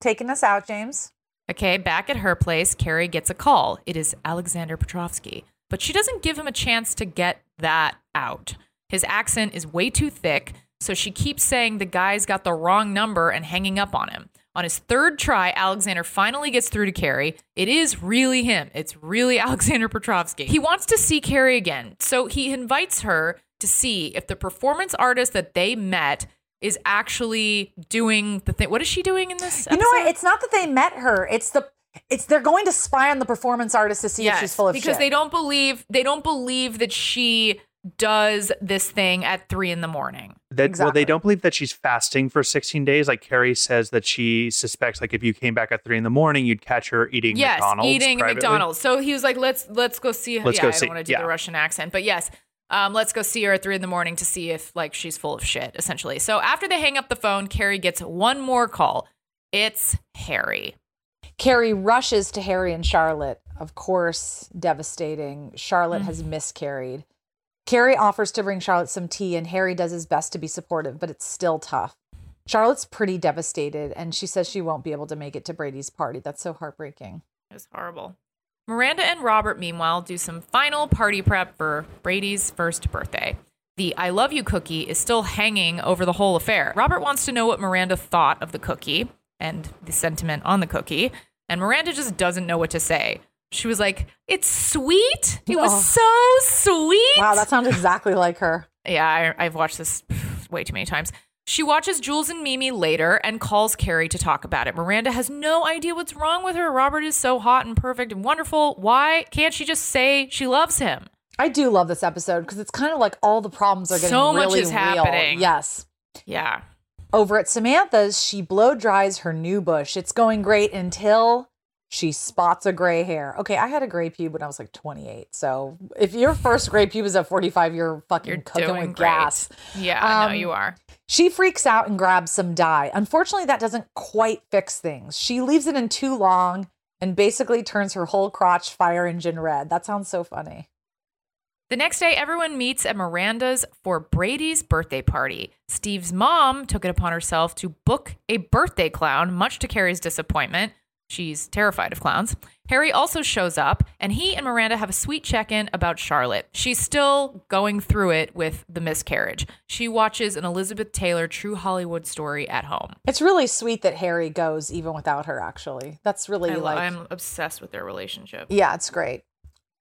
taking us out, James.
Okay, back at her place, Carrie gets a call. It is Alexander Petrovsky, but she doesn't give him a chance to get that out. His accent is way too thick, so she keeps saying the guy's got the wrong number and hanging up on him. On his third try, Alexander finally gets through to Carrie. It is really him. It's really Alexander Petrovsky. He wants to see Carrie again, so he invites her to see if the performance artist that they met is actually doing the thing. What is she doing in this?
You know what? It's not that they met her. It's the it's they're going to spy on the performance artist to see if she's full of
because
shit.
they don't believe they don't believe that she does this thing at three in the morning.
That well, they don't believe that she's fasting for 16 days. Like Carrie says that she suspects, like if you came back at three in the morning, you'd catch her eating
yes,
McDonald's.
eating
privately.
McDonald's. So he was like, "Let's let's go see."
Let's
yeah,
go
I
see-
don't want to do
yeah.
the Russian accent, but yes, um, let's go see her at three in the morning to see if like she's full of shit, essentially. So after they hang up the phone, Carrie gets one more call. It's Harry.
Carrie rushes to Harry and Charlotte. Of course, devastating. Charlotte has miscarried. Carrie offers to bring Charlotte some tea, and Harry does his best to be supportive, but it's still tough. Charlotte's pretty devastated, and she says she won't be able to make it to Brady's party. That's so heartbreaking.
It was horrible. Miranda and Robert, meanwhile, do some final party prep for Brady's first birthday. The I love you cookie is still hanging over the whole affair. Robert wants to know what Miranda thought of the cookie and the sentiment on the cookie, and Miranda just doesn't know what to say. She was like, It's sweet. It was
Oh.
so sweet.
Wow, that sounds exactly like her.
Yeah, I, I've watched this way too many times. She watches Jules and Mimi later and calls Carrie to talk about it. Miranda has no idea what's wrong with her. Robert is so hot and perfect and wonderful. Why can't she just say she loves him?
I do love this episode because it's kind of like all the problems are getting
So much
really
is
real.
happening.
Yes.
Yeah.
Over at Samantha's, she blow dries her new bush. It's going great until she spots a gray hair. Okay, I had a gray pube when I was like 28. So if your first gray pube is at 45, you're fucking
You're
cooking with
great.
gas.
Yeah, I
Um,
know you are.
She freaks out and grabs some dye. Unfortunately, that doesn't quite fix things. She leaves it in too long and basically turns her whole crotch fire engine red. That sounds so funny.
The next day, everyone meets at Miranda's for Brady's birthday party. Steve's mom took it upon herself to book a birthday clown, much to Carrie's disappointment. She's terrified of clowns. Harry also shows up, and he and Miranda have a sweet check in about Charlotte. She's still going through it with the miscarriage. She watches an Elizabeth Taylor true Hollywood story at home.
It's really sweet that Harry goes even without her, actually. That's really
I
like.
I'm obsessed with their relationship.
Yeah, it's great.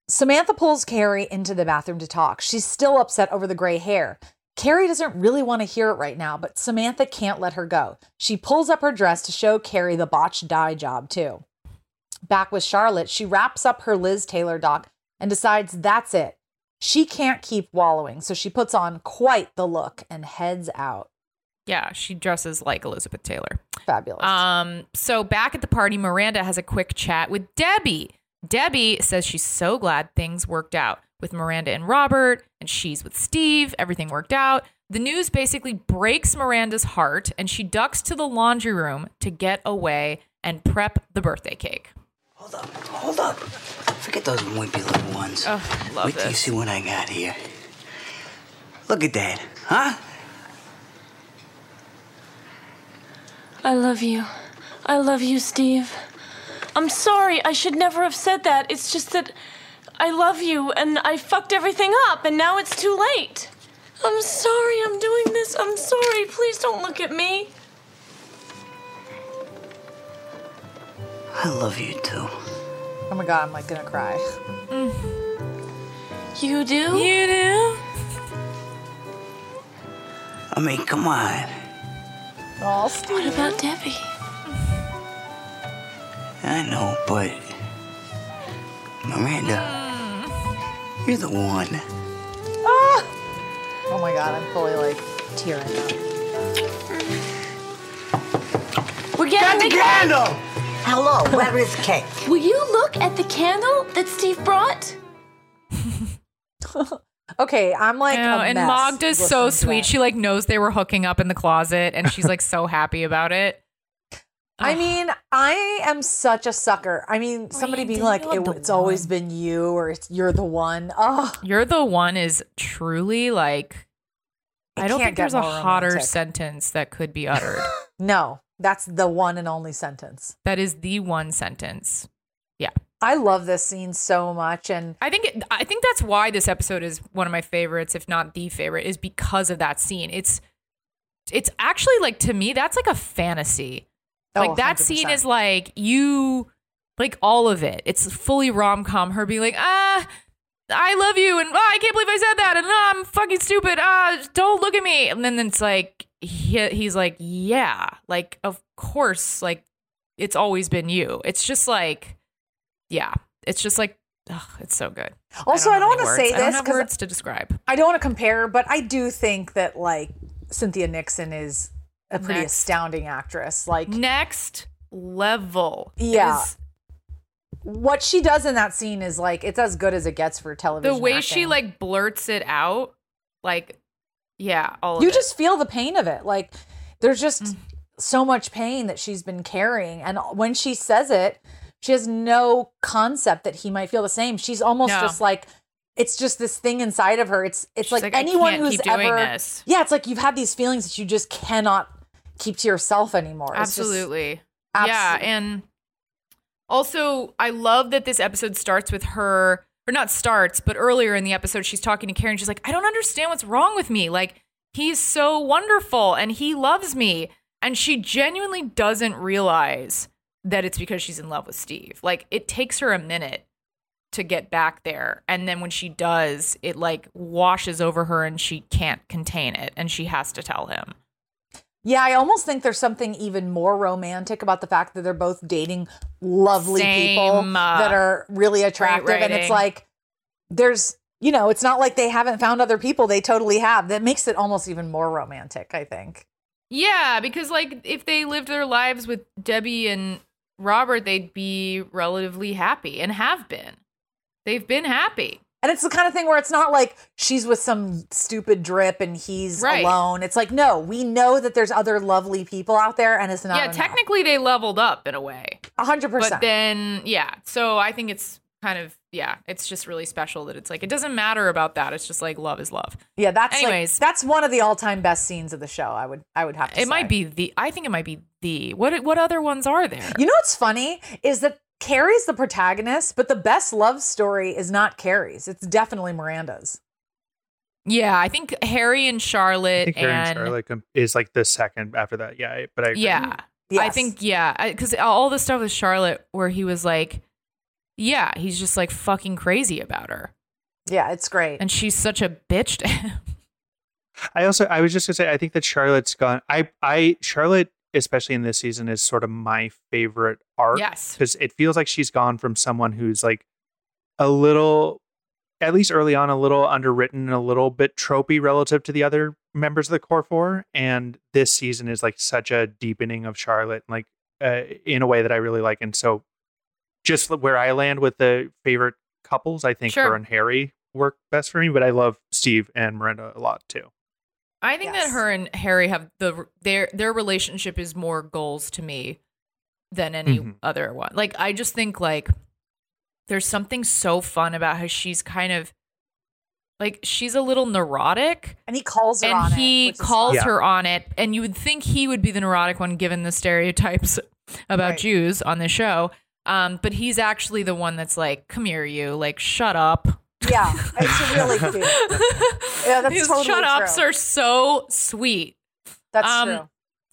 Samantha pulls Carrie into the bathroom to talk. She's still upset over the gray hair. Carrie doesn't really want to hear it right now, but Samantha can't let her go. She pulls up her dress to show Carrie the botched dye job, too. Back with Charlotte, she wraps up her Liz Taylor doc and decides that's it. She can't keep wallowing, so she puts on quite the look and heads out.
Yeah, she dresses like Elizabeth Taylor.
Fabulous.
Um, so back at the party, Miranda has a quick chat with Debbie. Debbie says she's so glad things worked out with Miranda and Robert, and she's with Steve. Everything worked out. The news basically breaks Miranda's heart, and she ducks to the laundry room to get away and prep the birthday cake.
Hold up. Hold up. Forget those wimpy little ones.
Oh, love
Wait till you see what I got here. Look at that, huh?
I love you. I love you, Steve. I'm sorry. I should never have said that. It's just that
I love you, and I fucked everything up, and now it's too late. I'm sorry I'm doing this. I'm sorry. Please don't look at me.
I love you too.
Oh my god, I'm like gonna cry. Mm.
You do?
You do?
I mean, come on.
Oh,
What about Debbie?
I know, but Miranda, you're the one.
Ah! Oh my god, I'm fully like tearing up.
We're getting
the candle! Hello, where is cake?
Will you look at the candle that Steve brought?
Okay, I'm like,
know,
a
and
mess
Magda's so sweet. She like knows they were hooking up in the closet, and she's like so happy about it.
I mean, I am such a sucker. I mean, somebody being like, it, "It's always been you," or "It's you're the one." Oh,
You're the one is truly like.
It
I don't think there's a hotter
romantic.
sentence that could be uttered.
no, that's the one and only sentence.
that is the one sentence. Yeah.
I love this scene so much, and
I think it, I think that's why this episode is one of my favorites, if not the favorite, is because of that scene. It's it's actually like to me that's like a fantasy.
Oh,
like that scene
100%.
is like you like all of it. It's fully rom com. Her being like ah. I love you, and oh, I can't believe I said that, and oh, I'm fucking stupid. Ah, don't look at me. And then it's like he, he's like, yeah, like of course, like it's always been you. It's just like, yeah, it's just like, ugh, it's so good.
Also, I don't,
have
want to say
words. I don't
this
have
because
words to describe.
I don't want to compare, but I do think that like Cynthia Nixon is a pretty
Next.
astounding actress. Like
Next level.
Yeah.
is
what she does in that scene is like it's as good as it gets for television.
the way she like blurts it out, like, yeah, all of
you just feel the pain of it. Like there's just
Mm.
so much pain that she's been carrying, and when she says it, she has no concept that he might feel the same. She's almost
No.
just like it's just this thing inside of her. It's it's like,
like, "I
anyone who's
keep doing
ever
this.
yeah, it's like you've had these feelings that you just cannot keep to yourself anymore. It's just-
Absolutely. Yeah, and also I love that this episode starts with her or not starts, but earlier in the episode she's talking to Karen. She's like, "I don't understand what's wrong with me. Like he's so wonderful and he loves me." And she genuinely doesn't realize that it's because she's in love with Steve. Like it takes her a minute to get back there. And then when she does, it like washes over her and she can't contain it and she has to tell him.
Yeah, I almost think there's something even more romantic about the fact that they're both dating lovely people
uh,
that are really attractive. And it's like, there's, you know, it's not like they haven't found other people. They totally have. That makes it almost even more romantic, I think.
Yeah, because like if they lived their lives with Debbie and Robert, they'd be relatively happy and have been. They've been happy.
And it's the kind of thing where it's not like she's with some stupid drip and he's
Right.
alone. It's like, no, we know that there's other lovely people out there and it's not.
yeah,
enough.
technically they leveled up in a way.
A hundred
But then, yeah. So I think it's kind of yeah, it's just really special that it's like it doesn't matter about that. It's just like love is love.
Yeah, that's like-
Anyways.
that's one of the all-time best scenes of the show. I would, I would have to.
It
say.
might be the. I think it might be the. What what other ones are there?
You know what's funny is that Carrie's the protagonist, but the best love story is not Carrie's. It's definitely Miranda's.
Yeah, I think Harry and
I
Charlotte
think Harry and
and
Charlotte is like the second after that. Yeah, but I agree.
Yeah. I think, yeah, because all the stuff with Charlotte where he was like, yeah, he's just like fucking crazy about her.
Yeah, it's great.
And she's such a bitch to him.
I also I was just gonna say I think that Charlotte's gone. I I Charlotte especially in this season is sort of my favorite arc.
Yes.
because it feels like she's gone from someone who's like a little, at least early on, a little underwritten and a little bit tropey relative to the other members of the core four, and this season is like such a deepening of Charlotte, like uh, in a way that I really like. And so, just where I land with the favorite couples, I think
Sure.
her and Harry work best for me, but I love Steve and Miranda a lot too.
I think that her and Harry have the their their relationship is more goals to me than any
Mhm.
other one. Like I just think like there's something so fun about how she's kind of like she's a little neurotic
and he calls her
and
on it,
he calls
fun.
her on it and you would think he would be the neurotic one given the stereotypes about Jews on the show Um, but he's actually the one that's like, "Come here, you! Like, shut up."
Yeah, it's really cute. Yeah, that's
His
totally
shut ups
true.
are so sweet.
That's
Um,
true.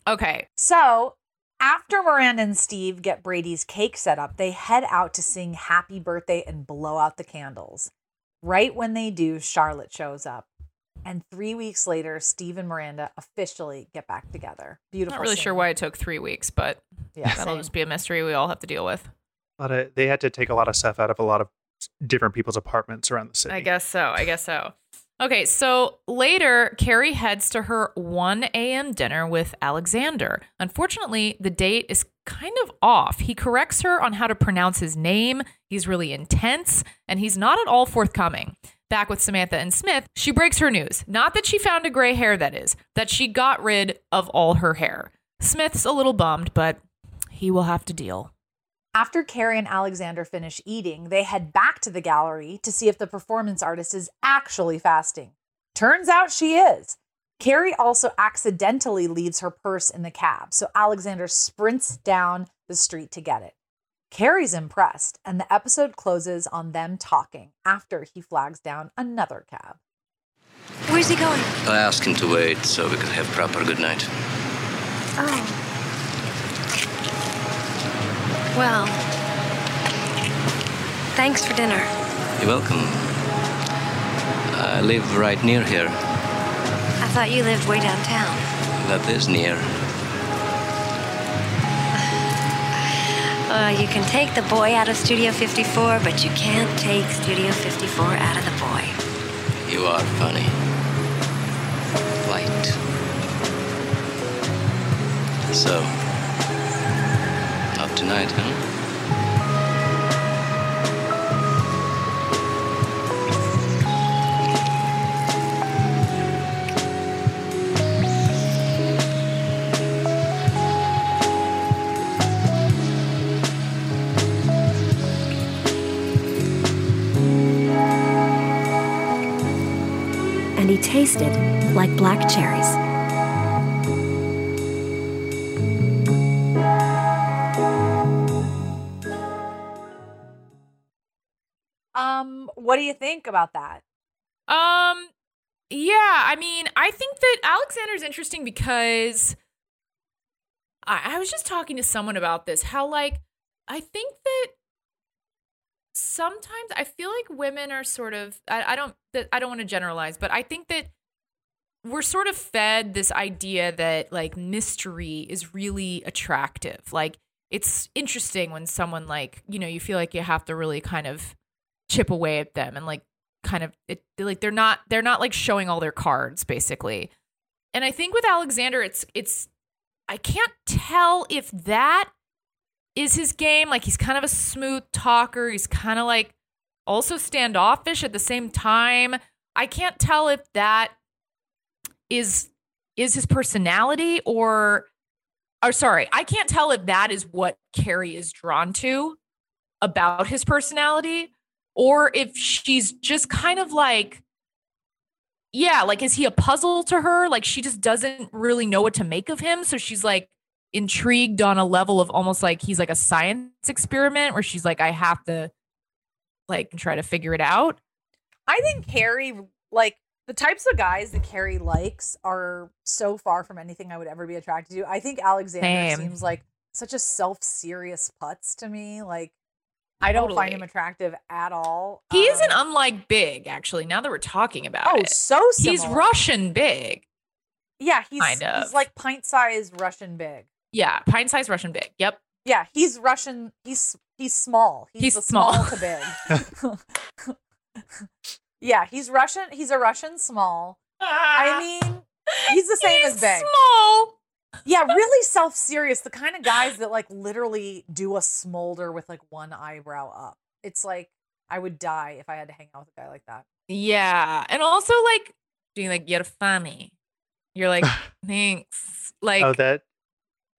Okay,
So after Miranda and Steve get Brady's cake set up, they head out to sing happy birthday and blow out the candles. Right when they do, Charlotte shows up. And three weeks later, Steve and Miranda officially get back together. Beautiful.
not really
scene.
sure why it took three weeks, but
Yeah,
that'll
same.
just be a mystery we all have to deal with.
A lot of, they had to take a lot of stuff out of a lot of different people's apartments around the city.
I guess so. I guess so. Okay, so later, Carrie heads to her 1 a.m. dinner with Alexander. Unfortunately, the date is kind of off. He corrects her on how to pronounce his name. He's really intense, and he's not at all forthcoming. Back with Samantha and Smith, she breaks her news. Not that she found a gray hair, that is, that she got rid of all her hair. Smith's a little bummed, but he will have to deal.
After Carrie and Alexander finish eating, they head back to the gallery to see if the performance artist is actually fasting. Turns out she is. Carrie also accidentally leaves her purse in the cab, so Alexander sprints down the street to get it. Carrie's impressed, and the episode closes on them talking after he flags down another cab.
Where's he going?
I asked him to wait so we could have proper good night.
Oh. Well, thanks for dinner.
You're welcome. I live right near here.
I thought you lived way downtown.
That is near.
Uh, you can take the boy out of Studio 54, but you can't take Studio 54 out of the boy.
You are funny. Quite. So, tonight, huh?
and he tasted like black cherries.
What do you think about that?
Um, yeah, I mean, I think that Alexander's interesting because I, I was just talking to someone about this. How like I think that sometimes I feel like women are sort of I, I don't I don't want to generalize, but I think that we're sort of fed this idea that like mystery is really attractive. Like it's interesting when someone like, you know, you feel like you have to really kind of chip away at them and like kind of it like they're not they're not like showing all their cards basically. And I think with Alexander it's it's I can't tell if that is his game. Like he's kind of a smooth talker. He's kind of like also standoffish at the same time. I can't tell if that is is his personality or or sorry, I can't tell if that is what Carrie is drawn to about his personality or if she's just kind of like yeah, like is he a puzzle to her? Like she just doesn't really know what to make of him, so she's like intrigued on a level of almost like he's like a science experiment where she's like I have to like try to figure it out.
I think Carrie, like the types of guys that Carrie likes, are so far from anything I would ever be attracted to. I think Alexander
Same.
seems like such a self-serious putz to me. Like I don't find him attractive at all.
He isn't um unlike Big, actually, now that we're talking about
Oh,
it.
so
He's. Russian big.
Yeah, he's
kind of.
he's like pint-sized Russian big.
Yeah, pint sized Russian big. Yep.
Yeah, he's Russian. He's he's small. He's,
He's
the
small.
to big. yeah, he's Russian. He's a Russian small. I mean, he's the same as big.
Small.
Yeah, really self-serious. The kind of guys that like literally do a smolder with like one eyebrow up. It's like I would die if I had to hang out with a guy like that.
Yeah. And also like being like, you're funny. You're like, thanks. Oh, like
oh, that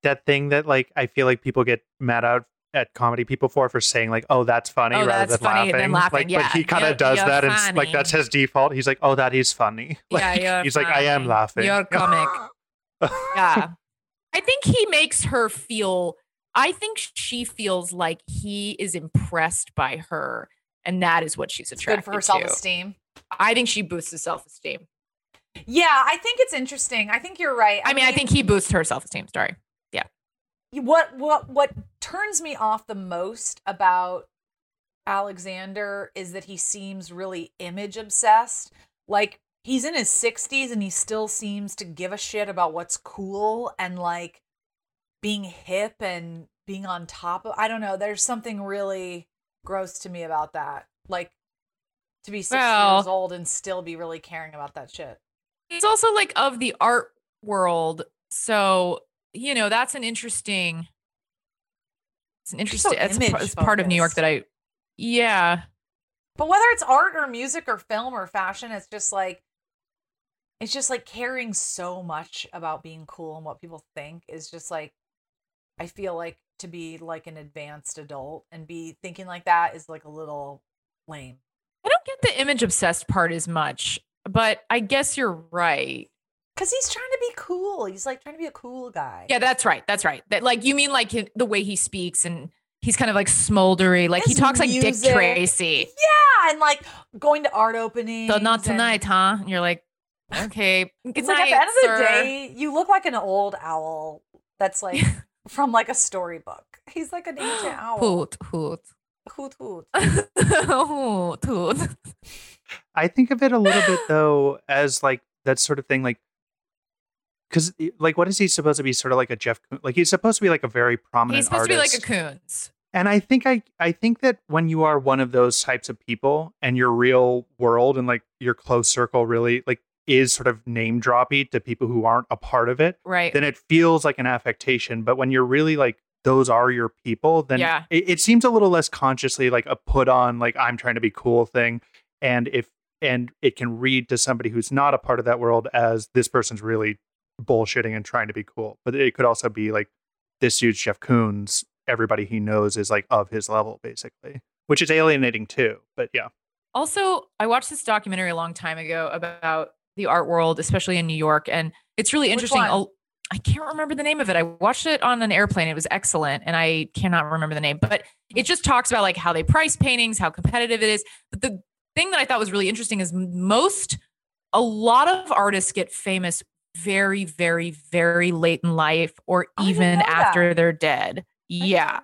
that thing that like I feel like people get mad out at comedy people for for saying like, "Oh, that's funny,"
Oh,
rather
that's
than
funny,
laughing.
than laughing,
Like,
yeah.
but he kind of does
you're
that, and like that's his default. He's like, "Oh, that is funny." Like,
yeah, you're
he's like, "I am laughing."
You're comic. yeah. I think he makes her feel I think she feels like he is impressed by her, and that is what she's
It's
attracted
good for her self esteem.
I think she boosts his self esteem.
Yeah, I think it's interesting. I think you're right.
I, mean, I think he boosts her self esteem. Sorry. Yeah.
what what what turns me off the most about Alexander is that he seems really image obsessed. Like he's in his 60s and he still seems to give a shit about what's cool and like being hip and being on top of I don't know, there's something really gross to me about that. Like to be 60
Well-
years old and still be really caring about that shit.
He's also like of the art world. So, you know, that's an interesting it's an
He's so
interesting it's, it's part of New York that I yeah.
But whether it's art or music or film or fashion, it's just like it's just like caring so much about being cool and what people think is just like I feel like to be like an advanced adult and be thinking like that is like a little lame.
I don't get the image obsessed part as much, but I guess you're right.
Cuz he's trying to be cool. He's like trying to be a cool guy.
Yeah, that's right. That's right. That like you mean like the way he speaks and he's kind of like smoldery, like he
His
talks like Dick. Tracy.
Yeah, and like going to art openings.
So not
and-
tonight, huh? And you're like, okay.
It's like at the
night,
end of the day, you look like an old owl that's like from like a storybook. He's like an ancient owl.
Hoot, hoot.
Hoot hoot.
hoot, hoot.
I think of it a little bit though as like that sort of thing, like because like what is he supposed to be? Sort of like a Jeff, Koons- like he's supposed to be like a very prominent.
He's supposed
artist.
to be like a Koons.
And I think I I think that when you are one of those types of people and your real world and like your close circle really like is sort of name droppy to people who aren't a part of it,
Right.
then it feels like an affectation. But when you're really like those are your people, then
Yeah.
it, it seems a little less consciously like a put on like I'm trying to be cool thing. And if and it can read to somebody who's not a part of that world as this person's really bullshitting and trying to be cool. But it could also be like this dude's Jeff Koons. Everybody he knows is like of his level, basically, which is alienating too. But yeah,
Also, I watched this documentary a long time ago about the art world, especially in New York, and it's really interesting.
Oh,
I'll- can't remember the name of it. I watched it on an airplane. It was excellent, and I cannot remember the name, but it just talks about like how they price paintings, how competitive it is. But the thing that I thought was really interesting is most, a lot of artists get famous very, very, very late in life, or even
know that.
after they're dead. yeah.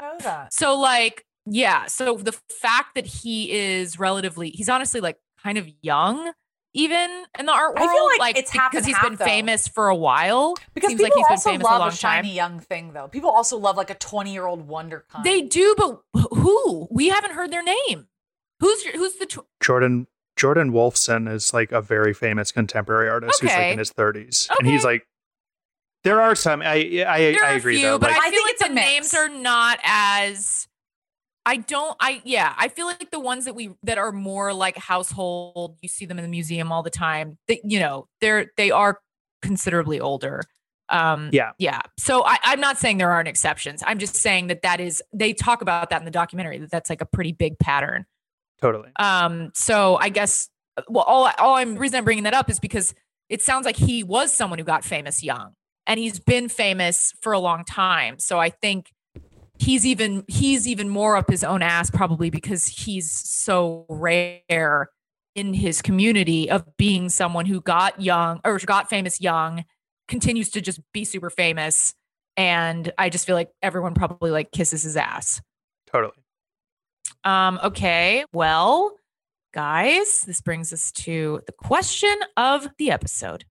So like, yeah. So the fact that he is relatively, he's honestly like kind of young, even in the art world.
I feel like it's half
because
and
he's
half,
been
though.
famous for a while.
Because
Seems
people
like he's been
also
famous a
love
long
a shiny
time.
young thing, though. People also love like a twenty-year-old wunderkind.
They do, but who? We haven't heard their name. Who's your, who's the tw-
Jordan Jordan Wolfson is like a very famous contemporary artist who's like in his 30s, and he's like. There are some. I I,
There
I
are a
agree
few,
though.
but
like,
I feel like the names are not as. I don't. I yeah. I feel like the ones that we that are more like household. You see them in the museum all the time. That you know they're they are considerably older. Um,
Yeah.
yeah. So I, I'm not saying there aren't exceptions. I'm just saying that that is they talk about that in the documentary. That that's like a pretty big pattern.
totally.
Um, so I guess well, all all I'm reason I'm bringing that up is because it sounds like he was someone who got famous young, and he's been famous for a long time. So I think he's even he's even more up his own ass probably because he's so rare in his community of being someone who got young or got famous young, continues to just be super famous, and I just feel like everyone probably like kisses his ass.
Totally.
Um, okay, well, guys, this brings us to the question of the episode.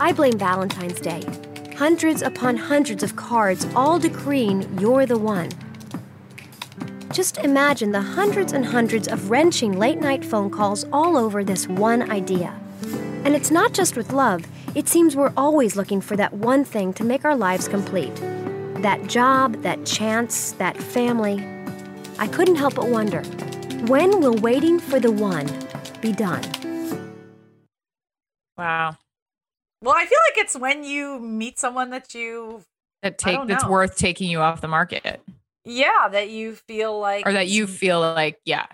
I blame Valentine's Day. Hundreds upon hundreds of cards all decreeing you're the one. Just imagine the hundreds and hundreds of wrenching late night phone calls all over this one idea. And it's not just with love, it seems we're always looking for that one thing to make our lives complete. That job, that chance, that family. I couldn't help but wonder when will waiting for the one be done?
Wow.
Well, I feel like it's when you meet someone that you,
That take that's
know.
worth taking you off the market.
yeah, that you feel like,
Or that you feel like, yeah,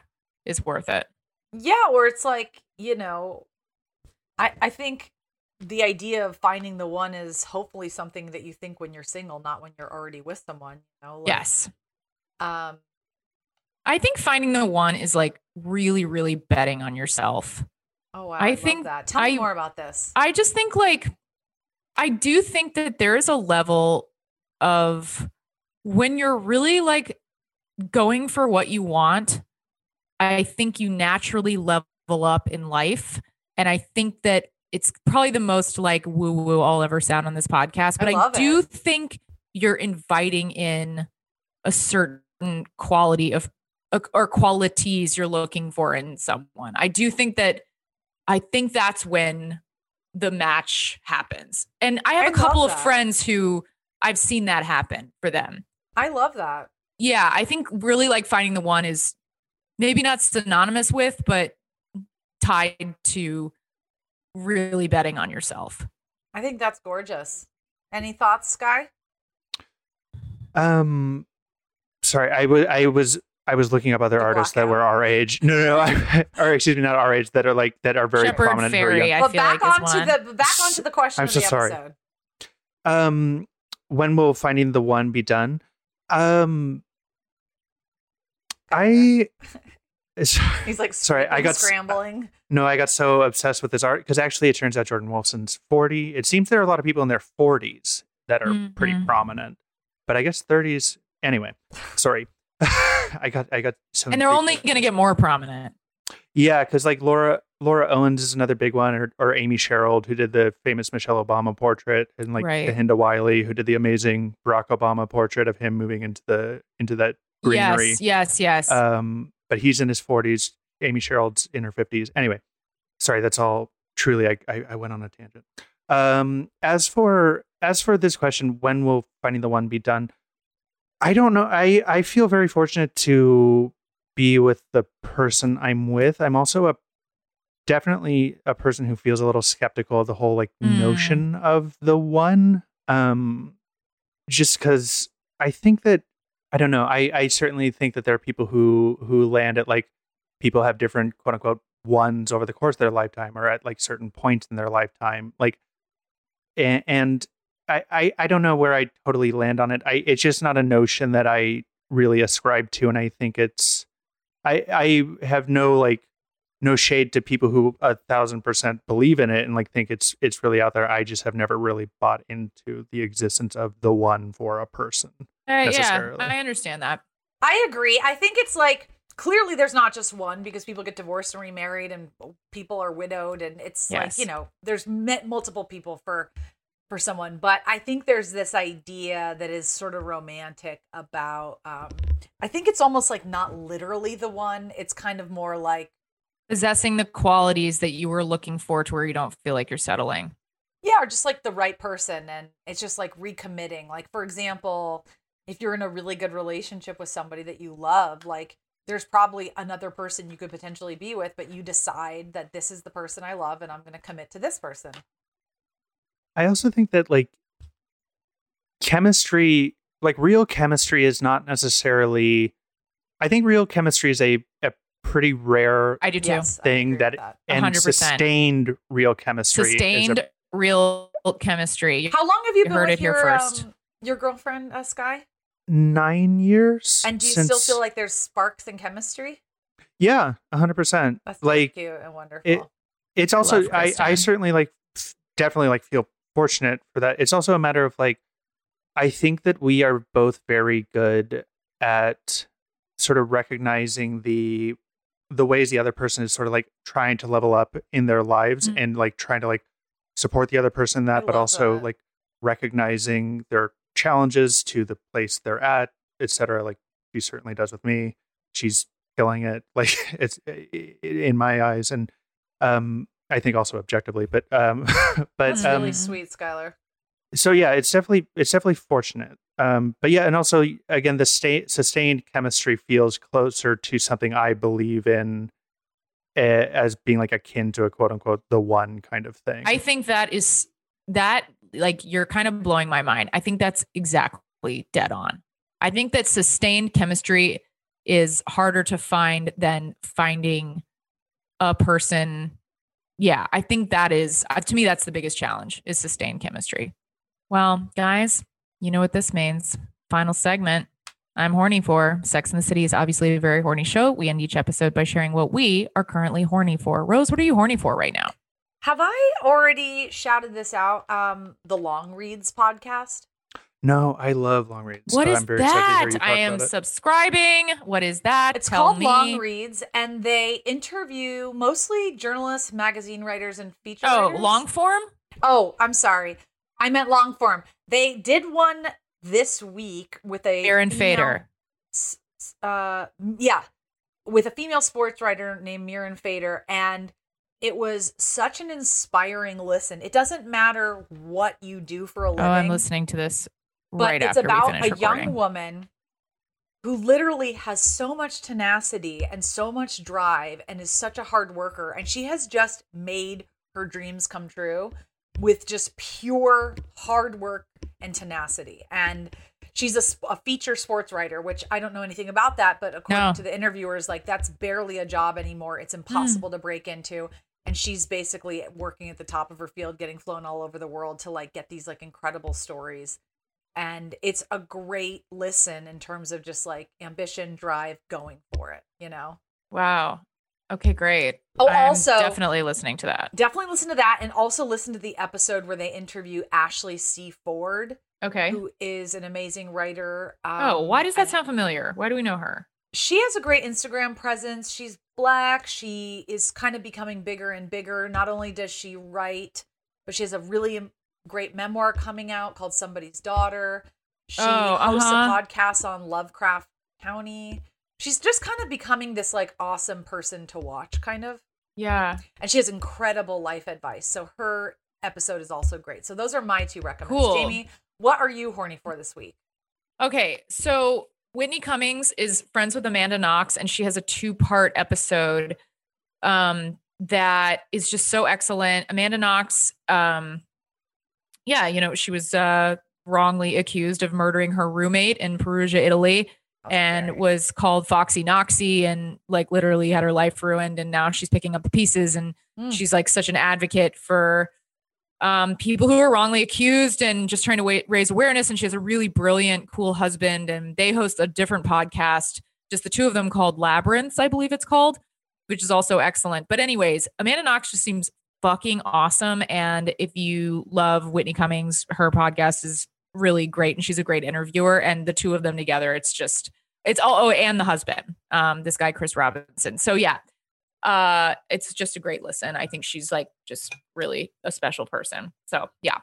is worth it.
yeah, or it's like you know, I I think the idea of finding the one is hopefully something that you think when you're single, not when you're already with someone. You know, like,
yes.
Um,
I think finding the one is like really, really betting on yourself.
Oh, wow,
I
I,
think
that. Tell me more about this.
I just think like I do think that there is a level of when you're really like going for what you want, I think you naturally level up in life. And I think that it's probably the most like woo woo I'll ever sound on this podcast. But
I
I, do think you're inviting in a certain quality of or qualities you're looking for in someone. I do think that I think that's when the match happens. And I have
I
a couple of friends who I've seen that happen for them.
I love that.
Yeah, I think really like finding the one is maybe not synonymous with, but tied to really betting on yourself.
I think that's gorgeous. Any thoughts, Sky?
Um, sorry, I was I was I was looking up other artists that were our age. No, no, no I, or excuse me, not our age that are like that are very
Shepherd
prominent. and very
Fairy,
young.
I
but
feel
back
like is
onto
one.
the back onto the question
I'm
of
so
the
sorry.
episode.
Um, when will finding the one be done? Um, I.
He's like
sorry, I got s-
scrambling.
No, I got so obsessed with this art because actually it turns out Jordan Wolfson's 40. It seems there are a lot of people in their 40s that are pretty
Mhm.
prominent, but I guess 30s. Anyway, sorry. I got I got so
And they're only going to get more prominent.
yeah, because like Laura Laura Owens is another big one, or, or Amy Sherald who did the famous Michelle Obama portrait, and like
Right.
Kehinde Wiley who did the amazing Barack Obama portrait of him moving into the into that greenery.
Yes, yes, yes.
Um, but he's in his 40s. Amy Sherald's in her 50s. Anyway, sorry, that's all. Truly, I, I, I went on a tangent. Um, as for as for this question, when will finding the one be done? I don't know. I I feel very fortunate to be with the person I'm with. I'm also a definitely a person who feels a little skeptical of the whole like
Mm.
notion of the one. Um, just because I think that I don't know. I I certainly think that there are people who who land at like people have different quote unquote ones over the course of their lifetime or at like certain points in their lifetime. Like and, and I, I I don't know where I totally land on it. I it's just not a notion that I really ascribe to and I think it's I I have no like no shade to people who a thousand percent believe in it and like think it's it's really out there. I just have never really bought into the existence of the one for a person.
Uh, yeah,
necessarily.
I understand that.
I agree. I think it's like clearly there's not just one because people get divorced and remarried and people are widowed and it's like, you know, there's met multiple people for for someone, but I think there's this idea that is sort of romantic about um I think it's almost like not literally the one. It's kind of more like
Possessing the qualities that you were looking for to where you don't feel like you're settling.
Yeah, or just like the right person. And it's just like recommitting. Like, for example, if you're in a really good relationship with somebody that you love, like there's probably another person you could potentially be with, but you decide that this is the person I love and I'm going to commit to this person.
I also think that like chemistry, like real chemistry, is not necessarily. I think real chemistry is a, a pretty rare
I do too. Yes, I
thing that, and sustained real chemistry. is a-
Sustained real chemistry.
How long have you,
You
been
heard
with
it here
your,
first.
Um, your girlfriend, uh, Sky?
nine years.
And do you
since,
still feel like there's sparks in chemistry?
Yeah, hundred percent.
That's
Like
cute and wonderful.
it. It's also I I certainly like definitely like feel fortunate for that. It's also a matter of like I think that we are both very good at sort of recognizing the the ways the other person is sort of like trying to level up in their lives
Mhm.
and like trying to like support the other person in that, but also
that.
like recognizing their challenges to the place they're at, etc. Like she certainly does with me. She's killing it. Like it's i- i- in my eyes, and um, I think also objectively. But um, but
That's
um,
really sweet, Skylar.
so yeah, it's definitely it's definitely fortunate. Um, but yeah, and also again, the state sustained chemistry feels closer to something I believe in uh, as being like akin to a quote unquote the one kind of thing.
I think that is that like you're kind of blowing my mind. I think that's exactly dead on. I think that sustained chemistry is harder to find than finding a person yeah, I think that is uh, to me that's the biggest challenge is sustained chemistry. Well, guys, you know what this means. Final segment. I'm horny for. Sex in the City is obviously a very horny show. We end each episode by sharing what we are currently horny for. Rose, what are you horny for right now?
Have I already shouted this out? Um, the Long Reads podcast.
No, I love long reads.
What is
I'm very excited to hear
that? I am subscribing. What is that?
It's
Tell
called
me.
Long Reads, and they interview mostly journalists, magazine writers, and feature.
Oh,
writers.
long form?
Oh, I'm sorry. I meant long form. They did one this week with a
Aaron Fader.
s- s- Uh, yeah, with a female sports writer named Mirin Fader, and it was such an inspiring listen. It doesn't matter what you do for a living.
Oh, I'm listening to this
but
right
it's about a
recording.
young woman who literally has so much tenacity and so much drive and is such a hard worker. And she has just made her dreams come true with just pure hard work and tenacity. And she's a, a feature sports writer which i don't know anything about that but according
No.
to the interviewers like that's barely a job anymore. It's impossible to break into. And she's basically working at the top of her field getting flown all over the world to like get these like incredible stories and it's a great listen in terms of just like ambition drive going for it you know
Wow. Okay, great.
Oh,
I'm
also-
definitely listening to that.
definitely listen to that and also listen to the episode where they interview ashley c ford
Okay.
who is an amazing writer
oh,
um,
why does that sound familiar? Why do we know her?
she has a great instagram presence she's black she is kind of becoming bigger and bigger not only does she write but she has a really great memoir coming out called somebody's daughter she
Oh,
hosts
uh-huh.
a podcast on lovecraft country she's just kind of becoming this like awesome person to watch kind of
Yeah.
and she has incredible life advice so her episode is also great so those are my two recommends
Cool.
jamie what are you horny for this week
Okay, so Whitney Cummings is friends with Amanda Knox, and she has a two-part episode um, that is just so excellent. Amanda Knox, um, yeah, you know, she was uh, wrongly accused of murdering her roommate in Perugia, Italy, and was called Foxy Knoxy, and like literally had her life ruined. And now she's picking up the pieces, and
Mm.
she's like such an advocate for um, people who are wrongly accused and just trying to raise awareness. And she has a really brilliant, cool husband, and they host a different podcast, just the two of them called Labyrinths, I believe it's called, which is also excellent. But, anyways, Amanda Knox just seems fucking awesome. And if you love Whitney Cummings, her podcast is really great, and she's a great interviewer. And the two of them together, it's just, it's all, oh, and the husband, um, this guy, Chris Robinson. So, yeah, uh it's just a great listen. I think she's like just really a special person. So yeah.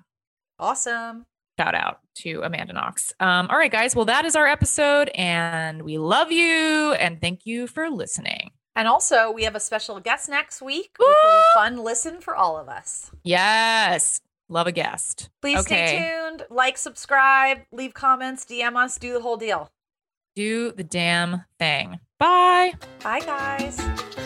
Awesome.
Shout out to amanda knox. Um all right guys. Well that is our episode and we love you and thank you for listening
And also, we have a special guest next week, which will be fun listen for all of us.
yes. Love a guest.
Please stay tuned, like, subscribe, leave comments, DM us, do the whole deal.
do the damn thing. Bye.
Bye, guys.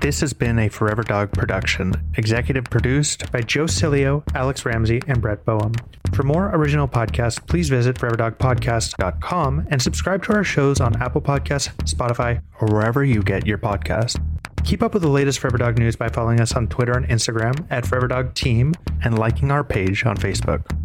This has been a Forever Dog production, executive produced by Joe Cilio, Alex Ramsey, and Brett Boehm. For more original podcasts, please visit foreverdogpodcast.com and subscribe to our shows on Apple Podcasts, Spotify, or wherever you get your podcast. Keep up with the latest Forever Dog news by following us on Twitter and Instagram at Forever Dog Team and liking our page on Facebook.